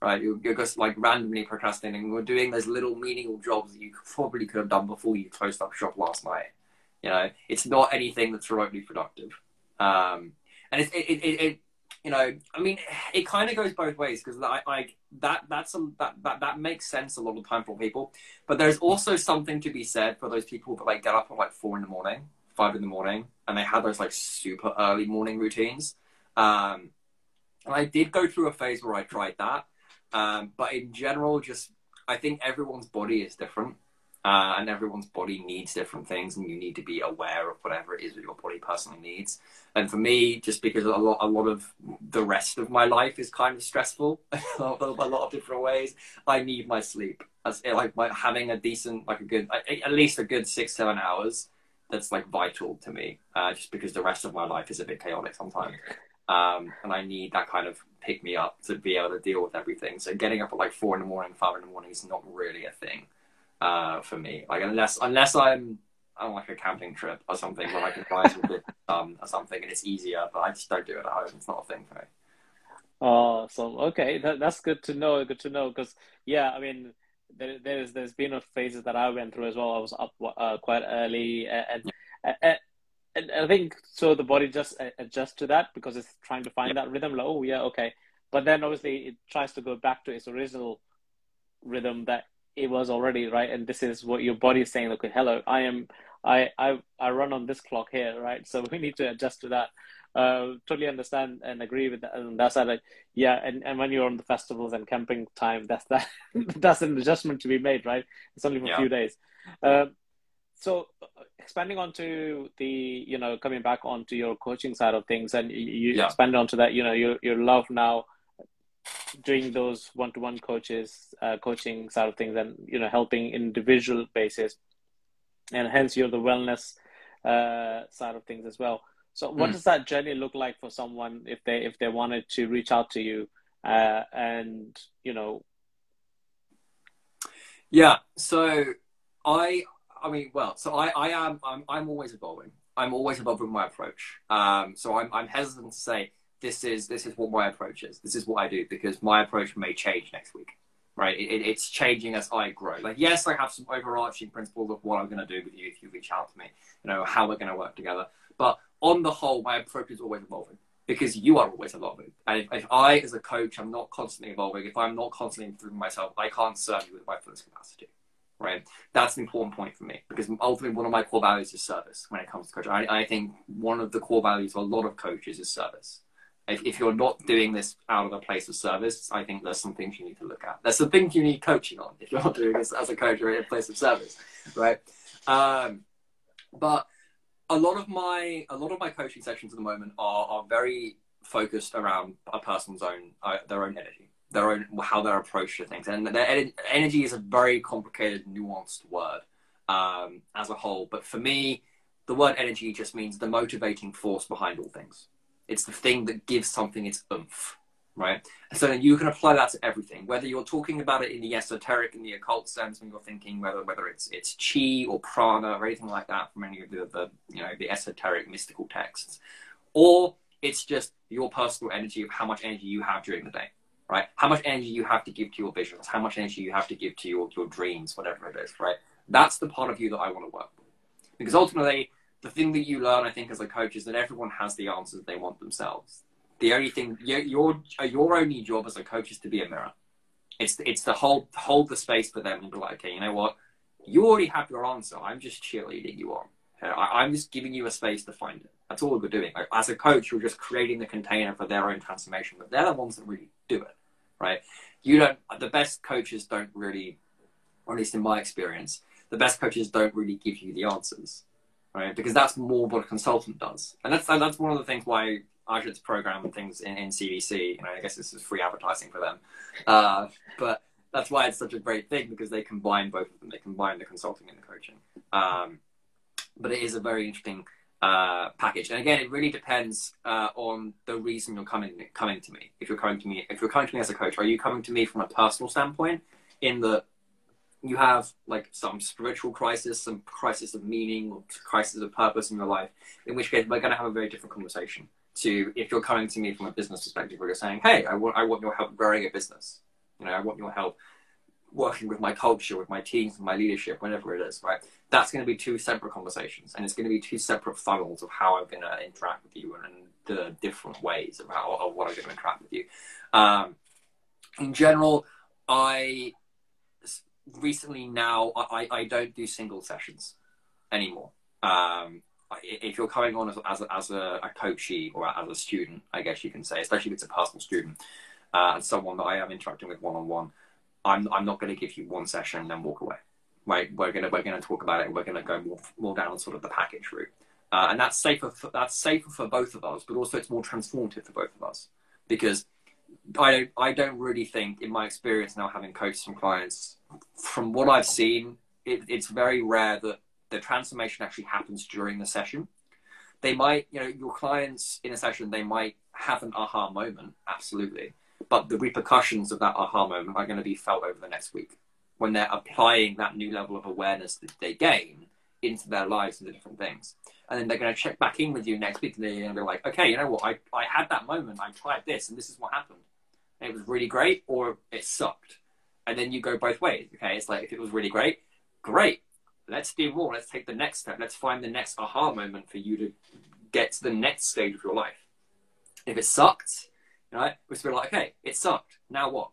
right? You're, you're just like randomly procrastinating. We're doing those little menial jobs that you probably could have done before you closed up shop last night. You know, it's not anything that's remotely productive. Um, and it, it, it, it, you know, I mean, it kind of goes both ways because like that, that's a, that, that, that makes sense a lot of time for people. But there's also something to be said for those people that like get up at like four in the morning, five in the morning, and they had those like super early morning routines. Um, and I did go through a phase where I tried that um, but in general, just I think everyone's body is different. Uh, and everyone's body needs different things, and you need to be aware of whatever it is that your body personally needs. And for me, just because a lot, a lot of the rest of my life is kind of stressful, a lot of different ways, I need my sleep. As like my, having a decent, like a good, at least a good six, seven hours. That's like vital to me, uh, just because the rest of my life is a bit chaotic sometimes. Um, and I need that kind of pick me up to be able to deal with everything. So getting up at like four in the morning, five in the morning is not really a thing uh, for me. Like unless unless I'm on like a camping trip or something where I can fly to bit um, or something and it's easier, but I just don't do it at home. It's not a thing for me. Awesome. Okay, that, that's good to know. Good to know because yeah, I mean. There, there's there's been a phases that I went through as well. I was up uh, quite early, and, and and I think so the body just adjusts to that because it's trying to find that rhythm. Like, oh yeah, okay. But then obviously it tries to go back to its original rhythm that it was already right. And this is what your body is saying. Okay, hello, I am, I, I, I run on this clock here, right? So we need to adjust to that. Uh, totally understand and agree with that. And that's like, yeah. And, and when you're on the festivals and camping time, that's that. that's an adjustment to be made, right? It's only for yeah. a few days. Uh, so expanding onto the you know coming back onto your coaching side of things and you yeah. expand onto that you know your your love now doing those one-to-one coaches uh, coaching side of things and you know helping individual basis and hence you're the wellness uh, side of things as well so what mm. does that journey look like for someone if they if they wanted to reach out to you uh, and you know yeah so i I mean, well, so I, I am, I'm, I'm always evolving. I'm always evolving my approach. Um, so I'm, I'm hesitant to say this is, this is what my approach is. This is what I do because my approach may change next week, right? It, it's changing as I grow. Like, yes, I have some overarching principles of what I'm going to do with you if you reach out to me, you know, how we're going to work together. But on the whole, my approach is always evolving because you are always evolving. And if, if I, as a coach, I'm not constantly evolving, if I'm not constantly improving myself, I can't serve you with my fullest capacity right? That's an important point for me because ultimately one of my core values is service when it comes to coaching. I, I think one of the core values of a lot of coaches is service. If, if, you're not doing this out of a place of service, I think there's some things you need to look at. There's some things you need coaching on if you're not doing this as a coach or in a place of service, right? Um, but a lot of my a lot of my coaching sessions at the moment are, are very focused around a person's own uh, their own energy their own how their approach to things. And their energy is a very complicated, nuanced word um, as a whole. But for me, the word energy just means the motivating force behind all things. It's the thing that gives something its oomph, right? So you can apply that to everything, whether you're talking about it in the esoteric and the occult sense, when you're thinking whether whether it's it's chi or prana or anything like that from any of the, the you know the esoteric mystical texts, or it's just your personal energy of how much energy you have during the day right? How much energy you have to give to your visions, how much energy you have to give to your, your dreams, whatever it is, right? That's the part of you that I want to work with. Because ultimately, the thing that you learn, I think, as a coach is that everyone has the answers they want themselves. The only thing, your, your only job as a coach is to be a mirror. It's, it's to hold, hold the space for them and be like, okay, you know what? You already have your answer. I'm just cheerleading you on. I, am just giving you a space to find it. That's all we're doing. As a coach, you're just creating the container for their own transformation, but they're the ones that really do it right? You don't. The best coaches don't really, or at least in my experience, the best coaches don't really give you the answers, right? Because that's more what a consultant does, and that's that's one of the things why Ajit's program and things in, in CVC. You know, I guess this is free advertising for them, uh, but that's why it's such a great thing because they combine both of them. They combine the consulting and the coaching. Um, but it is a very interesting uh, package. And again, it really depends uh, on the reason you're coming coming to me. If you're coming to me, if you're coming to me as a coach, are you coming to me from a personal standpoint? In the you have like some spiritual crisis, some crisis of meaning, or crisis of purpose in your life. In which case, we're going to have a very different conversation. To if you're coming to me from a business perspective, where you're saying, "Hey, I want I want your help growing a business. You know, I want your help working with my culture, with my teams, with my leadership, whatever it is, right? That's going to be two separate conversations, and it's going to be two separate funnels of how I'm going to interact with you and, the different ways of how of what I'm going to interact with you. Um, in general, I recently now I, I don't do single sessions anymore. Um, if you're coming on as, as, a, as a, a coachee or as a student, I guess you can say, especially if it's a personal student uh, and someone that I am interacting with one on one, I'm I'm not going to give you one session and then walk away. Right? We're gonna we're gonna talk about it. and We're gonna go more more down sort of the package route, uh, and that's safer. For, that's safer for both of us, but also it's more transformative for both of us because I don't I don't really think, in my experience now having coached some clients, from what I've seen, it, it's very rare that the transformation actually happens during the session. They might, you know, your clients in a session, they might have an aha moment, absolutely but the repercussions of that aha moment are going to be felt over the next week when they're applying that new level of awareness that they gain into their lives and the different things. And then they're going to check back in with you next week and they're going to be like, okay, you know what? I, I had that moment. I tried this and this is what happened. And it was really great or it sucked. And then you go both ways. Okay. It's like, if it was really great, great. Let's do more. Let's take the next step. Let's find the next aha moment for you to get to the next stage of your life. If it sucked, right? We're like, okay, it sucked. Now what?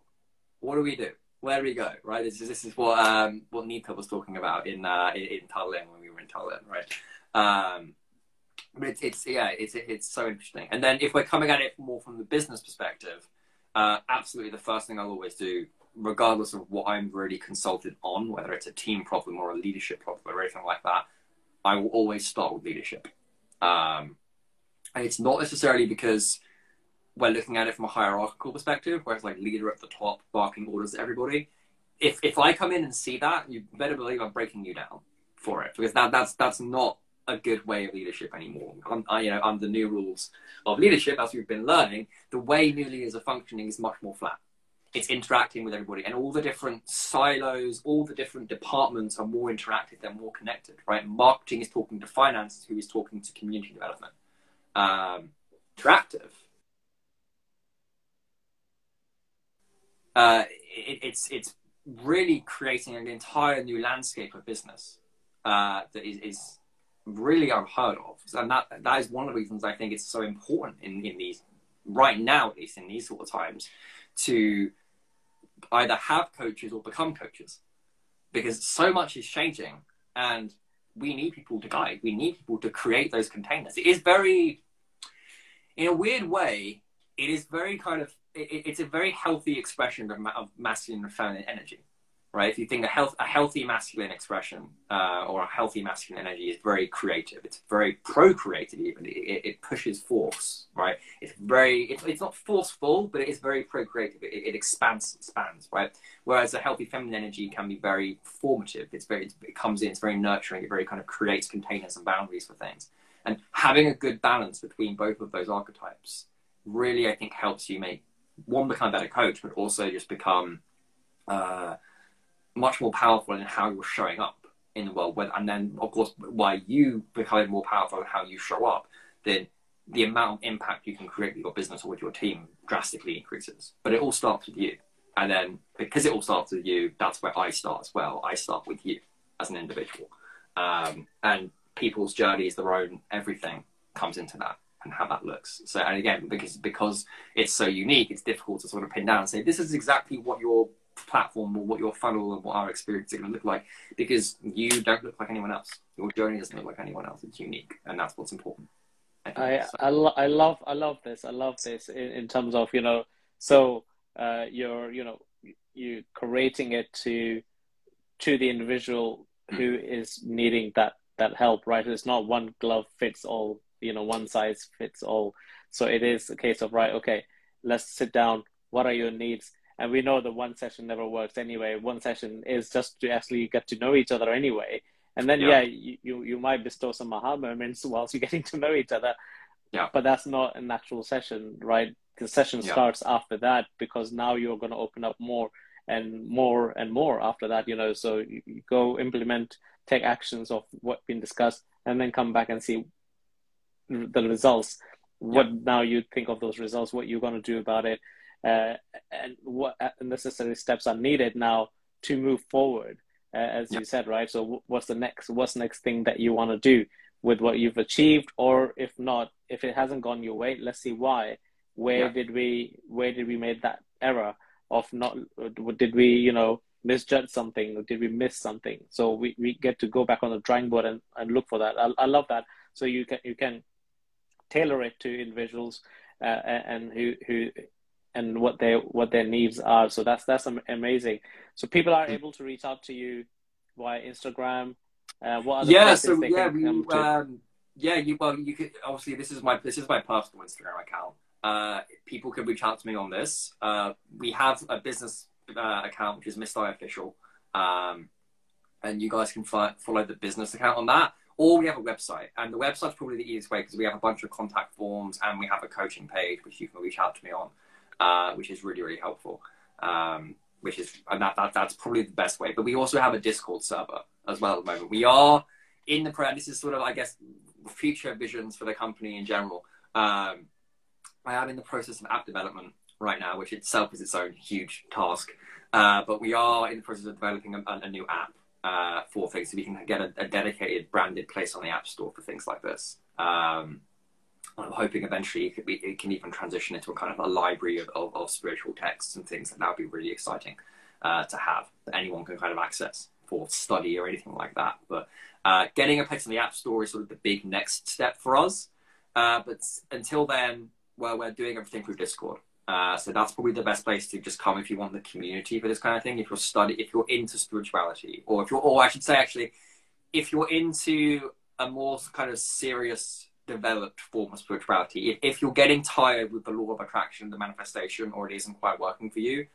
What do we do? Where do we go? Right? This is this is what um what Nika was talking about in uh in, in Tallinn when we were in Tallinn, right? Um, but it's, it's yeah, it's it's so interesting. And then if we're coming at it more from the business perspective, uh, absolutely the first thing I'll always do, regardless of what I'm really consulted on, whether it's a team problem or a leadership problem or anything like that, I will always start with leadership. Um, and it's not necessarily because we're looking at it from a hierarchical perspective, where it's like leader at the top barking orders at everybody. If if I come in and see that, you better believe I'm breaking you down for it because that that's that's not a good way of leadership anymore. I, you know, under the new rules of leadership, as we've been learning, the way new leaders are functioning is much more flat. It's interacting with everybody, and all the different silos, all the different departments are more interactive. They're more connected, right? Marketing is talking to finance, who is talking to community development. Um, interactive uh, it, it's it's really creating an entire new landscape of business uh, that is, is really unheard of, and that that is one of the reasons I think it's so important in in these right now, at least in these sort of times, to either have coaches or become coaches, because so much is changing, and we need people to guide. We need people to create those containers. It is very, in a weird way, it is very kind of it, it's a very healthy expression of, of, masculine and feminine energy, right? If you think a, health, a healthy masculine expression uh, or a healthy masculine energy is very creative, it's very procreative even. It, it pushes force, right? It's very, it's, it's not forceful, but it is very procreative. It, it expands, expands, right? Whereas a healthy feminine energy can be very formative. It's very, it comes in, it's very nurturing. It very kind of creates containers and boundaries for things. And having a good balance between both of those archetypes really, I think, helps you make one become a better coach, but also just become uh, much more powerful in how you're showing up in the world. And then, of course, why you become more powerful in how you show up, then the amount of impact you can create with your business or with your team drastically increases. But it all starts with you. And then because it all starts with you, that's where I start as well. I start with you as an individual. Um, and people's journeys, their own everything comes into that and how that looks. So, and again, because because it's so unique, it's difficult to sort of pin down and say this is exactly what your platform or what your funnel and what our experience is going to look like, because you don't look like anyone else. Your journey doesn't look like anyone else. It's unique, and that's what's important. I I, so. I, lo- I, love I love this. I love this in, in terms of you know so uh, you're you know you creating it to to the individual who is needing that that help right it's not one glove fits all you know one size fits all so it is a case of right okay let's sit down what are your needs and we know that one session never works anyway. One session is just to actually get to know each other anyway. And then, yeah, yeah you, you might bestow some aha moments whilst you're getting to know each other. Yeah. But that's not a natural session, right? The session yeah. starts after that because now you're going to open up more and more and more after that, you know. So you, you go implement, take actions of what's been discussed, and then come back and see the results. What now you think of those results, what you're going to do about it, uh, and what necessary steps are needed now to move forward, uh, as you said, right? So what's the next? What's the next thing that you want to do with what you've achieved, or if not, if it hasn't gone your way, let's see why. Where did we? Where did we make that error? of not did we you know misjudge something or did we miss something so we, we get to go back on the drawing board and, and look for that I, I love that so you can you can tailor it to individuals uh, and who who and what their what their needs are so that's that's amazing so people are able to reach out to you via instagram uh, what other yeah so yeah we, um, yeah you well you could obviously this is my this is my personal instagram account uh, people can reach out to me on this. Uh, we have a business uh, account, which is Mr. Official. Um, and you guys can follow the business account on that. Or we have a website. And the website's probably the easiest way because we have a bunch of contact forms and we have a coaching page, which you can reach out to me on, uh, which is really, really helpful. Um, which is, and that, that, that's probably the best way. But we also have a Discord server as well at the moment. We are in the, this is sort of, I guess, future visions for the company in general. Um, I am in the process of app development right now, which itself is its own huge task. Uh, but we are in the process of developing a, a new app uh, for things, so we can get a, a, dedicated branded place on the App Store for things like this. Um, I'm hoping eventually it, be, it, can even transition into a kind of a library of, of, of spiritual texts and things, and that would be really exciting uh, to have that anyone can kind of access for study or anything like that. But uh, getting a place on the App Store is sort of the big next step for us. Uh, but until then, well, we're doing everything through Discord. Uh, so that's probably the best place to just come if you want the community for this kind of thing. If you're study, if you're into spirituality, or if you're, or I should say, actually, if you're into a more kind of serious, developed form of spirituality, if, if you're getting tired with the law of attraction, the manifestation, or it isn't quite working for you,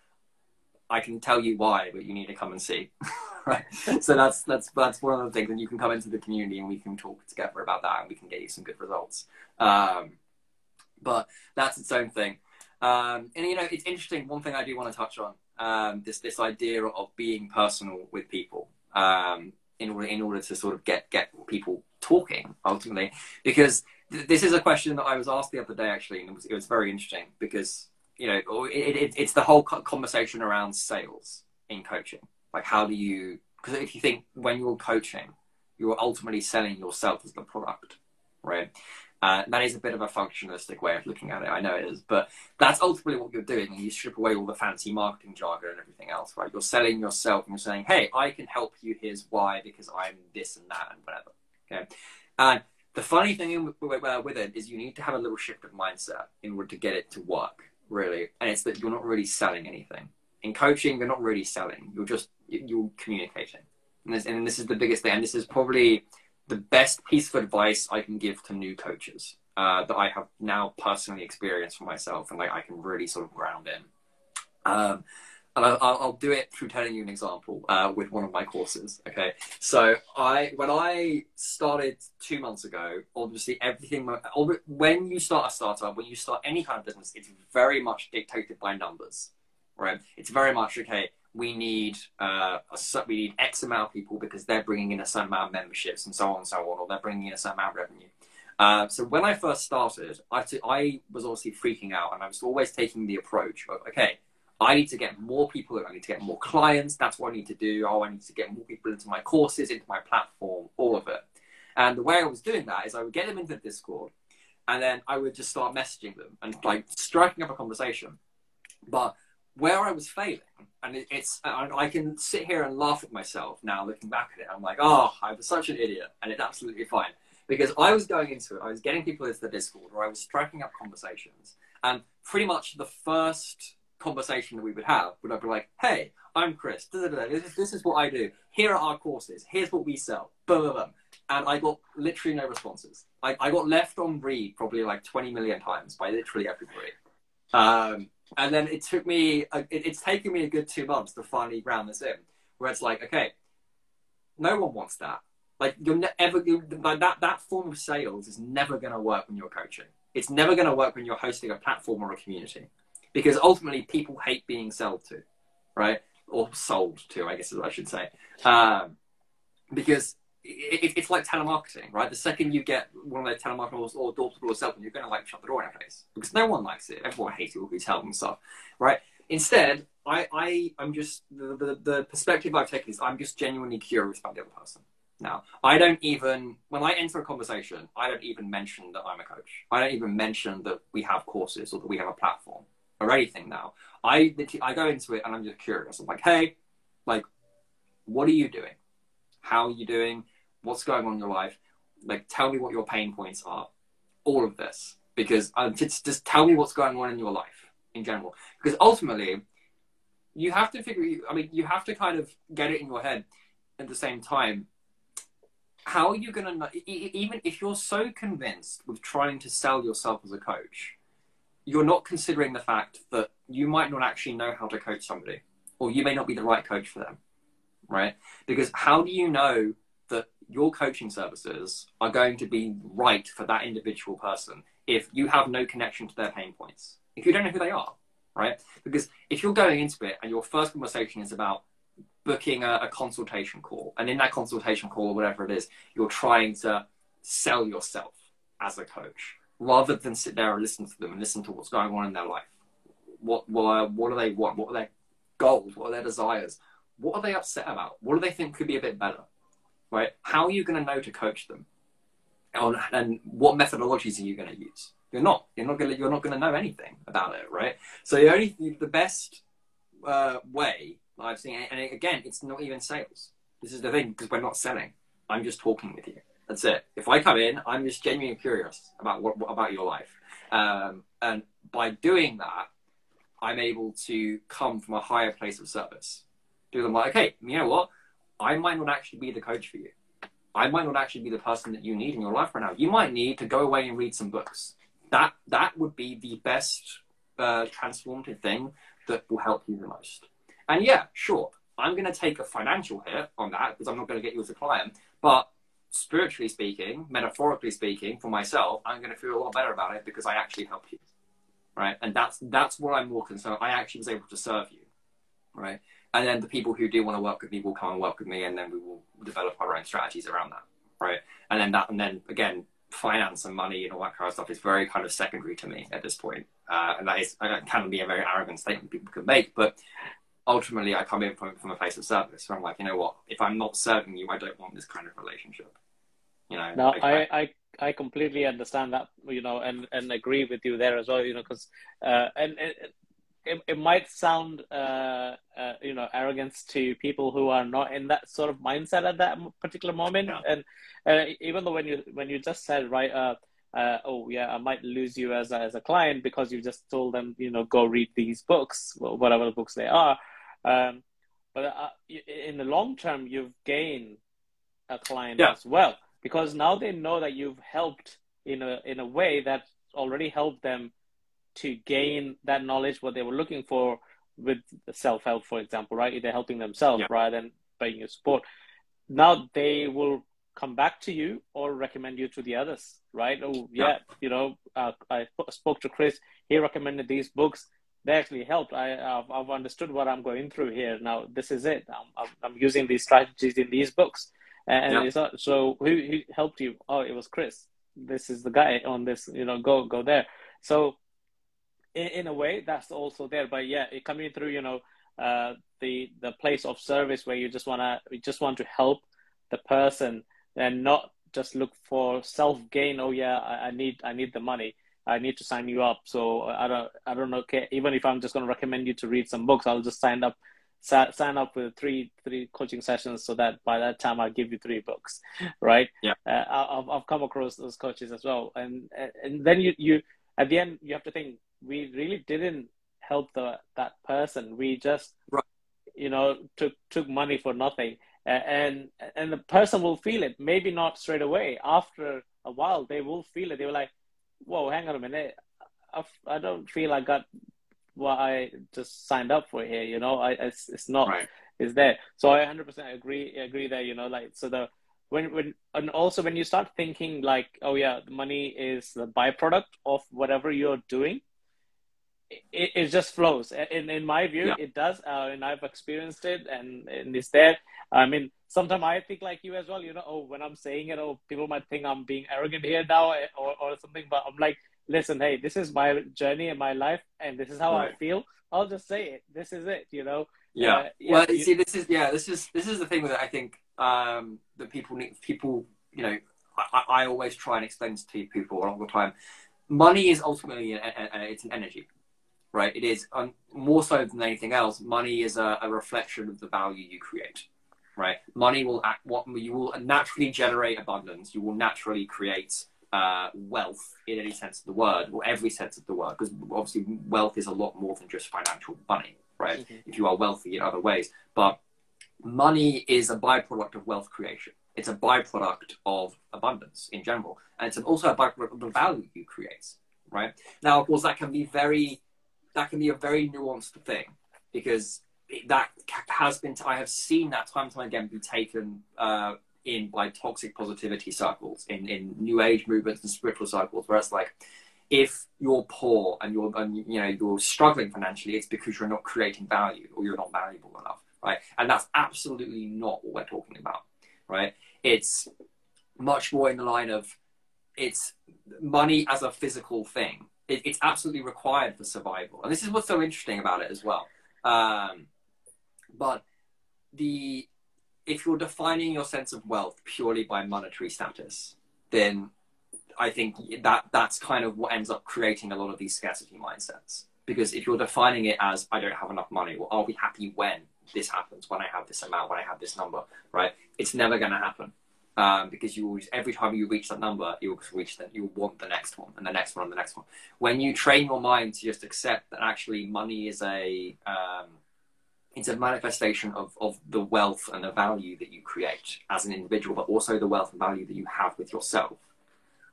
I can tell you why, but you need to come and see. right. So that's that's that's one of the things, and you can come into the community and we can talk together about that, and we can get you some good results. Um, but that's its own thing. Um, and you know, it's interesting. One thing I do want to touch on um, this this idea of being personal with people um, in order in order to sort of get get people talking ultimately, because th- this is a question that I was asked the other day actually, and it was, it was very interesting because you know it, it, it's the whole conversation around sales in coaching. Like, how do you? Because if you think when you're coaching, you're ultimately selling yourself as the product, right? Uh, that is a bit of a functionalistic way of looking at it. I know it is, but that's ultimately what you're doing. And you strip away all the fancy marketing jargon and everything else, right? You're selling yourself and you're saying, "Hey, I can help you. Here's why. Because I'm this and that and whatever." Okay. And the funny thing with it is you need to have a little shift of mindset in order to get it to work, really. And it's that you're not really selling anything. In coaching, you're not really selling. You're just you're communicating. And this, and this is the biggest thing. And this is probably the best piece of advice I can give to new coaches uh, that I have now personally experienced for myself and like I can really sort of ground in. Um, and I'll, I'll, do it through telling you an example uh, with one of my courses. Okay, so I when I started two months ago, obviously everything when you start a startup, when you start any kind of business, it's very much dictated by numbers, right? It's very much okay we need uh, a, we need X amount of people because they're bringing in a certain amount of memberships and so on and so on, or they're bringing in a certain amount of revenue. Uh, so when I first started, I, t- I was obviously freaking out, and I was always taking the approach of, okay, I need to get more people, I need to get more clients. That's what I need to do. Oh, I need to get more people into my courses, into my platform, all of it. And the way I was doing that is I would get them into the Discord, and then I would just start messaging them and like striking up a conversation. But where I was failing, and it, it's I can sit here and laugh at myself now looking back at it. I'm like, oh, I was such an idiot, and it's absolutely fine because I was going into it. I was getting people into the Discord, or I was striking up conversations, and pretty much the first conversation that we would have would I be like, hey, I'm Chris. This, is what I do. Here are our courses. Here's what we sell. Boom, boom, boom. And I got literally no responses. I, I got left on read probably like 20 million times by literally everybody. Um, and then it took me, it, it's taken me a good two months to finally ground this in, where it's like, okay, no one wants that. Like you're ne- ever you, like that that form of sales is never going to work when you're coaching. It's never going to work when you're hosting a platform or a community, because ultimately people hate being sold to, right? Or sold to, I guess is what I should say, um, because it, it's like telemarketing, right? The second you get one of those telemarketers or door-to-door salesmen, you're going to like shut the door in their face because no one likes it. Everyone hates it tell them stuff, right? Instead, I, I, I'm just the, the, the perspective I've taken is I'm just genuinely curious about the other person. Now, I don't even when I enter a conversation, I don't even mention that I'm a coach. I don't even mention that we have courses or that we have a platform or anything. Now, I I go into it and I'm just curious. I'm like, hey, like, what are you doing? How are you doing? What's going on in your life? Like, tell me what your pain points are. All of this, because um, just just tell me what's going on in your life in general. Because ultimately, you have to figure. I mean, you have to kind of get it in your head at the same time. How are you going to? Even if you're so convinced with trying to sell yourself as a coach, you're not considering the fact that you might not actually know how to coach somebody, or you may not be the right coach for them, right? Because how do you know that your coaching services are going to be right for that individual person if you have no connection to their pain points, if you don't know who they are, right? Because if you're going into it and your first conversation is about booking a, a consultation call, and in that consultation call or whatever it is, you're trying to sell yourself as a coach rather than sit there and listen to them and listen to what's going on in their life. What what, what do they want? What are their goals? What are their desires? What are they upset about? What do they think could be a bit better? right? How are you going to know to coach them? On, and what methodologies are you going to use? You're not. You're not going to. You're not going to know anything about it, right? So the only the best uh, way I've seen, and again, it's not even sales. This is the thing because we're not selling. I'm just talking with you. That's it. If I come in, I'm just genuinely curious about what, what about your life, um, and by doing that, I'm able to come from a higher place of service. Do them like, okay, you know what? I might not actually be the coach for you. I might not actually be the person that you need in your life right now. You might need to go away and read some books. That that would be the best uh, transformative thing that will help you the most. And yeah, sure, I'm going to take a financial hit on that because I'm not going to get you as a client. But spiritually speaking, metaphorically speaking, for myself, I'm going to feel a lot better about it because I actually helped you, right? And that's that's what I'm more concerned. I actually was able to serve you, right? and then the people who do want to work with me will come and work with me and then we will develop our own strategies around that right and then that and then again finance and money and all that kind of stuff is very kind of secondary to me at this point uh, and that is that can be a very arrogant statement people can make but ultimately i come in from, from a place of service so i'm like you know what? If i'm not serving you i don't want this kind of relationship. You know no I, I I completely understand that, you know, and, and agree with you there as well, you know, because, uh, and, and it, it might sound uh, uh, you know arrogance to people who are not in that sort of mindset at that particular moment. Yeah. and uh, even though when you when you just said right uh, oh yeah i might lose you as a, as a client because you just told them you know go read these books whatever the books they are um, but uh, in the long term you've gained a client yeah. as well because now they know that you've helped in a in a way that already helped them to gain that knowledge, what they were looking for with self help, for example, right? They're helping themselves yeah. rather than paying you support. Now they will come back to you or recommend you to the others, right? Oh, yeah, yeah. you know, uh, I spoke to Chris. He recommended these books. They actually helped. I, I've, I've understood what I'm going through here. Now this is it. I'm, I'm, using these strategies in these books. And yeah. not, so who, who helped you? Oh, it was Chris. This is the guy on this. You know, go go there. So in, in a way that's also there but yeah it coming through you know uh, the the place of service where you just wanna you just want to help the person and not just look for self gain oh yeah I, I, need i need the money. I need to sign you up. So i don't i don't know even if i'm just going to recommend you to read some books i'll just sign up sign up with three three coaching sessions so that by that time i'll give you three books right? Yeah. Uh, I've, I've come across those coaches as well. And and then you you at the end you have to think we really didn't help the that person. We just right. you know took took money for nothing, and and the person will feel it. Maybe not straight away. After a while, they will feel it. They were like, "Whoa, hang on a minute." I, I don't feel I got what I just signed up for here. You know, I it's, it's not Right. is there. So I 100% agree agree there. You know, like so the when when and also when you start thinking like, oh yeah, the money is the byproduct of whatever you're doing. It, it just flows. In in my view, Yeah. it does, uh, and I've experienced it, and and it's there. I mean, sometimes I think like you as well. You know, oh, when I'm saying it, oh, people might think I'm being arrogant here now, eh, or or something. But I'm like, listen, hey, this is my journey in my life, and this is how I feel. I'll just say it. This is it. You know. Yeah. Uh, yeah, well, you you- see, this is yeah, this is this is the thing that I think um, that people need. People, you know, I, I I always try and explain this to people all the time. Money is ultimately an, a, a, it's an energy, right? It is um, more so than anything else. Money is a, a reflection of the value you create, right? Money will act what you will naturally generate abundance. You will naturally create uh, wealth in any sense of the word, or every sense of the word, because obviously wealth is a lot more than just financial money, right? Mhm. If you are wealthy in other ways, but money is a byproduct of wealth creation. It's a byproduct of abundance in general, and it's also a byproduct of the value you create, right? Now, of course, that can be very, that can be a very nuanced thing because that has been. I have seen that time and time again be taken uh, in by toxic positivity circles, in in New Age movements and spiritual circles, where it's like, if you're poor and you're and, you know you're struggling financially, it's because you're not creating value or you're not valuable enough, right? And that's absolutely not what we're talking about, right? It's much more in the line of it's money as a physical thing. It, it's absolutely required for survival, and this is what's so interesting about it as well. Um, but the if you're defining your sense of wealth purely by monetary status, then I think that that's kind of what ends up creating a lot of these scarcity mindsets. Because if you're defining it as I don't have enough money, or I'll be happy when this happens, when I have this amount, when I have this number, right? It's never going to happen. Um, because you always, every time you reach that number, you'll reach that you want the next one and the next one and the next one. When you train your mind to just accept that actually money is a um, it's a manifestation of, of the wealth and the value that you create as an individual, but also the wealth and value that you have with yourself.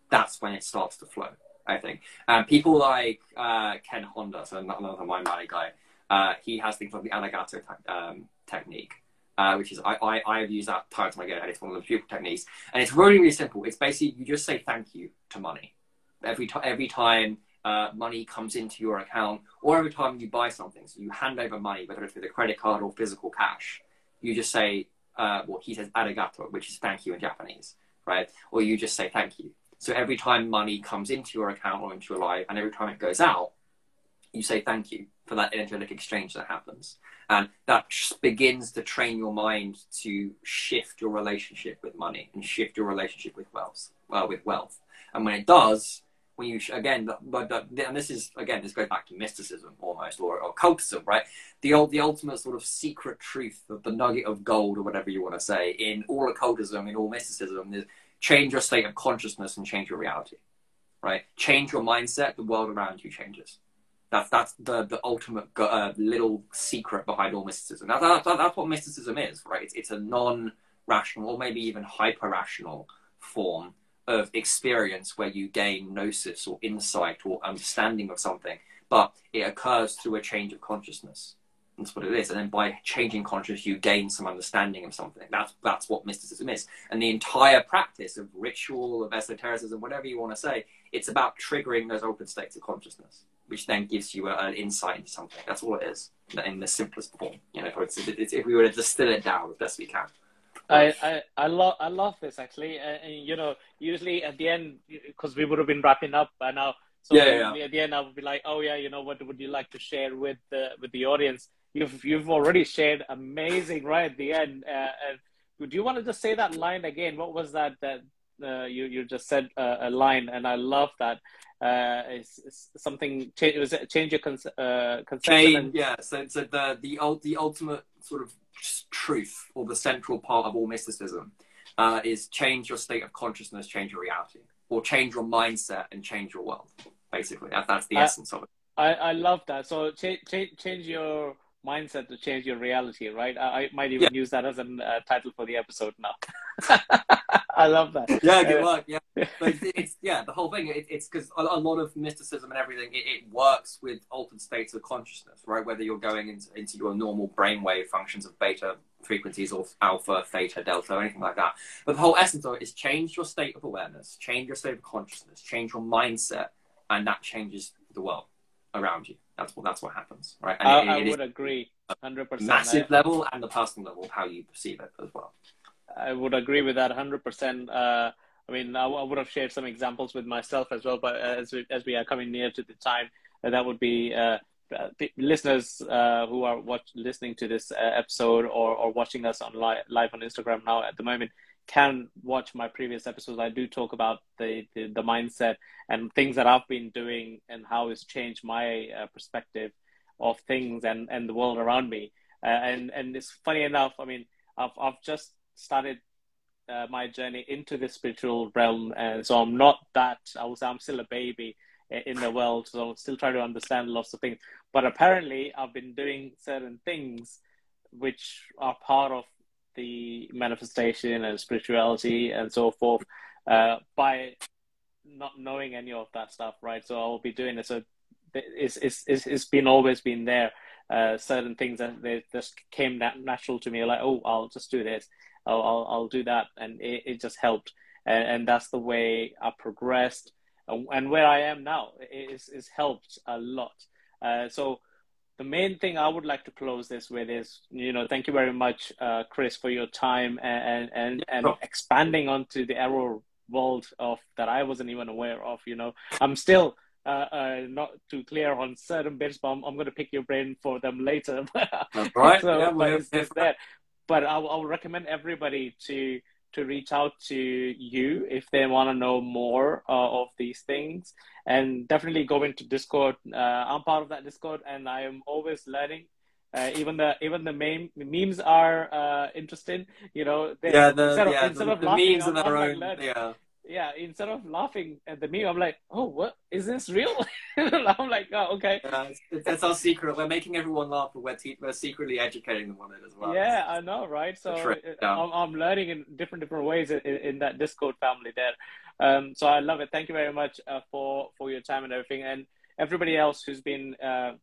That's when it starts to flow, I think. Um, people like uh, Ken Honda, so another My Money guy, uh, he has things like the Arigato te- um, technique, uh, which is, I, I, I have used that time and time again, and it's one of the beautiful techniques. And it's really, really simple. It's basically, you just say thank you to money. Every, t- every time uh, money comes into your account, or every time you buy something, so you hand over money, whether it's with a credit card or physical cash, you just say, uh, well, he says arigato, which is thank you in Japanese, right? Or you just say thank you. So every time money comes into your account or into your life, and every time it goes out, you say thank you for that energetic exchange that happens. And that begins to train your mind to shift your relationship with money and shift your relationship with wealth. Uh, with wealth, and when it does, when you again, but and this is again, this goes back to mysticism almost or, or cultism, right? The old, the ultimate sort of secret truth of the nugget of gold or whatever you want to say in all occultism, in all mysticism, is change your state of consciousness and change your reality, right? Change your mindset, the world around you changes. That's that's the the ultimate uh, little secret behind all mysticism. That, that, that, that's what mysticism is, right? It's, it's a non-rational or maybe even hyper-rational form of experience where you gain gnosis or insight or understanding of something, but it occurs through a change of consciousness. That's what it is. And then by changing consciousness, you gain some understanding of something. That's that's what mysticism is. And the entire practice of ritual, of esotericism, whatever you want to say, it's about triggering those open states of consciousness, which then gives you a, an insight into something. That's all it is in the simplest form. You know, it's, it's, if we were to distill it down as best we can. I, I, I love I love this actually, uh, and you know, usually at the end, because we would have been wrapping up by now. So Yeah, yeah, yeah. at the end, I would be like, "Oh yeah, you know, what would you like to share with the with the audience?" You've you've already shared amazing right at the end. Uh, and do you want to just say that line again? What was that that uh, you you just said uh, a line, and I love that. Uh, it's, it's something change was it change your con- uh, conception. Change, and- yeah. So, so the the the ultimate sort of truth or the central part of all mysticism uh, is change your state of consciousness, change your reality, or change your mindset and change your world. Basically, that, that's the I- essence of it. I, I love that. So change change change your mindset to change your reality, right? I, I might even use that as a uh, title for the episode now. I love that. Yeah, good Uh, work. Yeah, but it's, it's, yeah, the whole thing. It, it's because a, a, lot of mysticism and everything it, it, works with altered states of consciousness, right? Whether you're going into, into your normal brainwave functions of beta frequencies or alpha, theta, delta, or anything like that. But the whole essence of it is change your state of awareness, change your state of consciousness, change your mindset, and that changes the world around you. That's what that's what happens, right? And I, it, it I would agree, hundred percent. Massive level and the personal level of how you perceive it as well. I would agree with that hundred uh, percent. I mean, I, I, would have shared some examples with myself as well, but as we, as we are coming near to the time, uh, that would be uh, uh, listeners uh, who are watch, listening to this uh, episode or, or watching us on li- live on Instagram now at the moment can watch my previous episodes. I do talk about the, the, the mindset and things that I've been doing and how it's changed my uh, perspective of things and, and the world around me. Uh, and and it's funny enough. I mean, I've I've just started uh, my journey into the spiritual realm, and so I'm not that. I was I'm still a baby in the world, so I'm still trying to understand lots of things. But apparently, I've been doing certain things which are part of the manifestation and spirituality and so forth uh, by not knowing any of that stuff, right? So I'll be doing it. So it's it's it's, it's been always been there. Uh, certain things that they just came that natural to me, like oh, I'll just do this, I'll I'll, I'll do that, and it, it just helped, and, and that's the way I progressed, and where I am now is is helped a lot. Uh, so the main thing I would like to close this with is, you know, thank you very much, uh, Chris, for your time and and and expanding onto the error world of that I wasn't even aware of. You know, I'm still uh, uh, not too clear on certain bits, but I'm, I'm going to pick your brain for them later. Right. so, yeah, but it's, it's there. But I will recommend everybody to to reach out to you if they want to know more uh, of these things. And definitely go into discord. Uh, i'm part of that discord and i am always learning. Uh, even the even the meme, memes are uh, interesting you know? They, yeah the, instead of, yeah, instead the, of the memes are their own yeah yeah, instead of laughing at the meme, I'm like, oh, what is this real? I'm like, oh, okay. That's our secret. We're making everyone laugh, but we're, te- we're secretly educating them on it as well. Yeah, I know, right? So yeah. I'm, I'm, learning in different different ways in, in that Discord family there. Um, so I love it. Thank you very much uh, for for your time and everything, and everybody else who's been uh,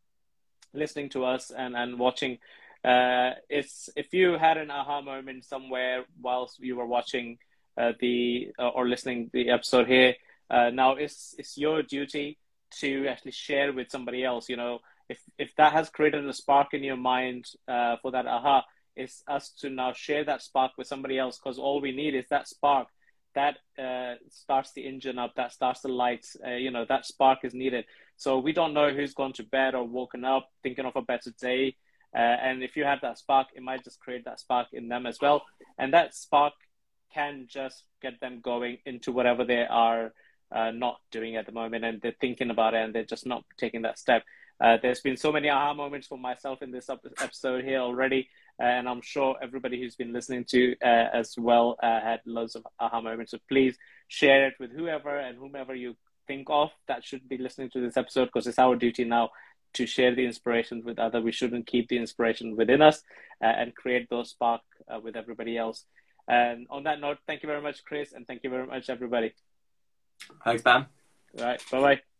listening to us and and watching. Uh, it's if you had an aha moment somewhere whilst you were watching the uh, or listening the episode here. Uh, now it's it's your duty to actually share with somebody else. You know, if if that has created a spark in your mind uh, for that aha, it's us to now share that spark with somebody else because all we need is that spark that uh, starts the engine up, that starts the lights. Uh, you know, that spark is needed. So we don't know who's gone to bed or woken up thinking of a better day. Uh, and if you have that spark, it might just create that spark in them as well. And that spark can just get them going into whatever they are uh, not doing at the moment and they're thinking about it and they're just not taking that step. Uh, there's been so many aha moments for myself in this episode here already, and I'm sure everybody who's been listening to uh, as well uh, had loads of aha moments. So please share it with whoever and whomever you think of that should be listening to this episode because it's our duty now to share the inspiration with others. We shouldn't keep the inspiration within us uh, and create those spark uh, with everybody else. And on that note, thank you very much, Chris, and thank you very much, everybody. Thanks, Ben. All right. Bye bye.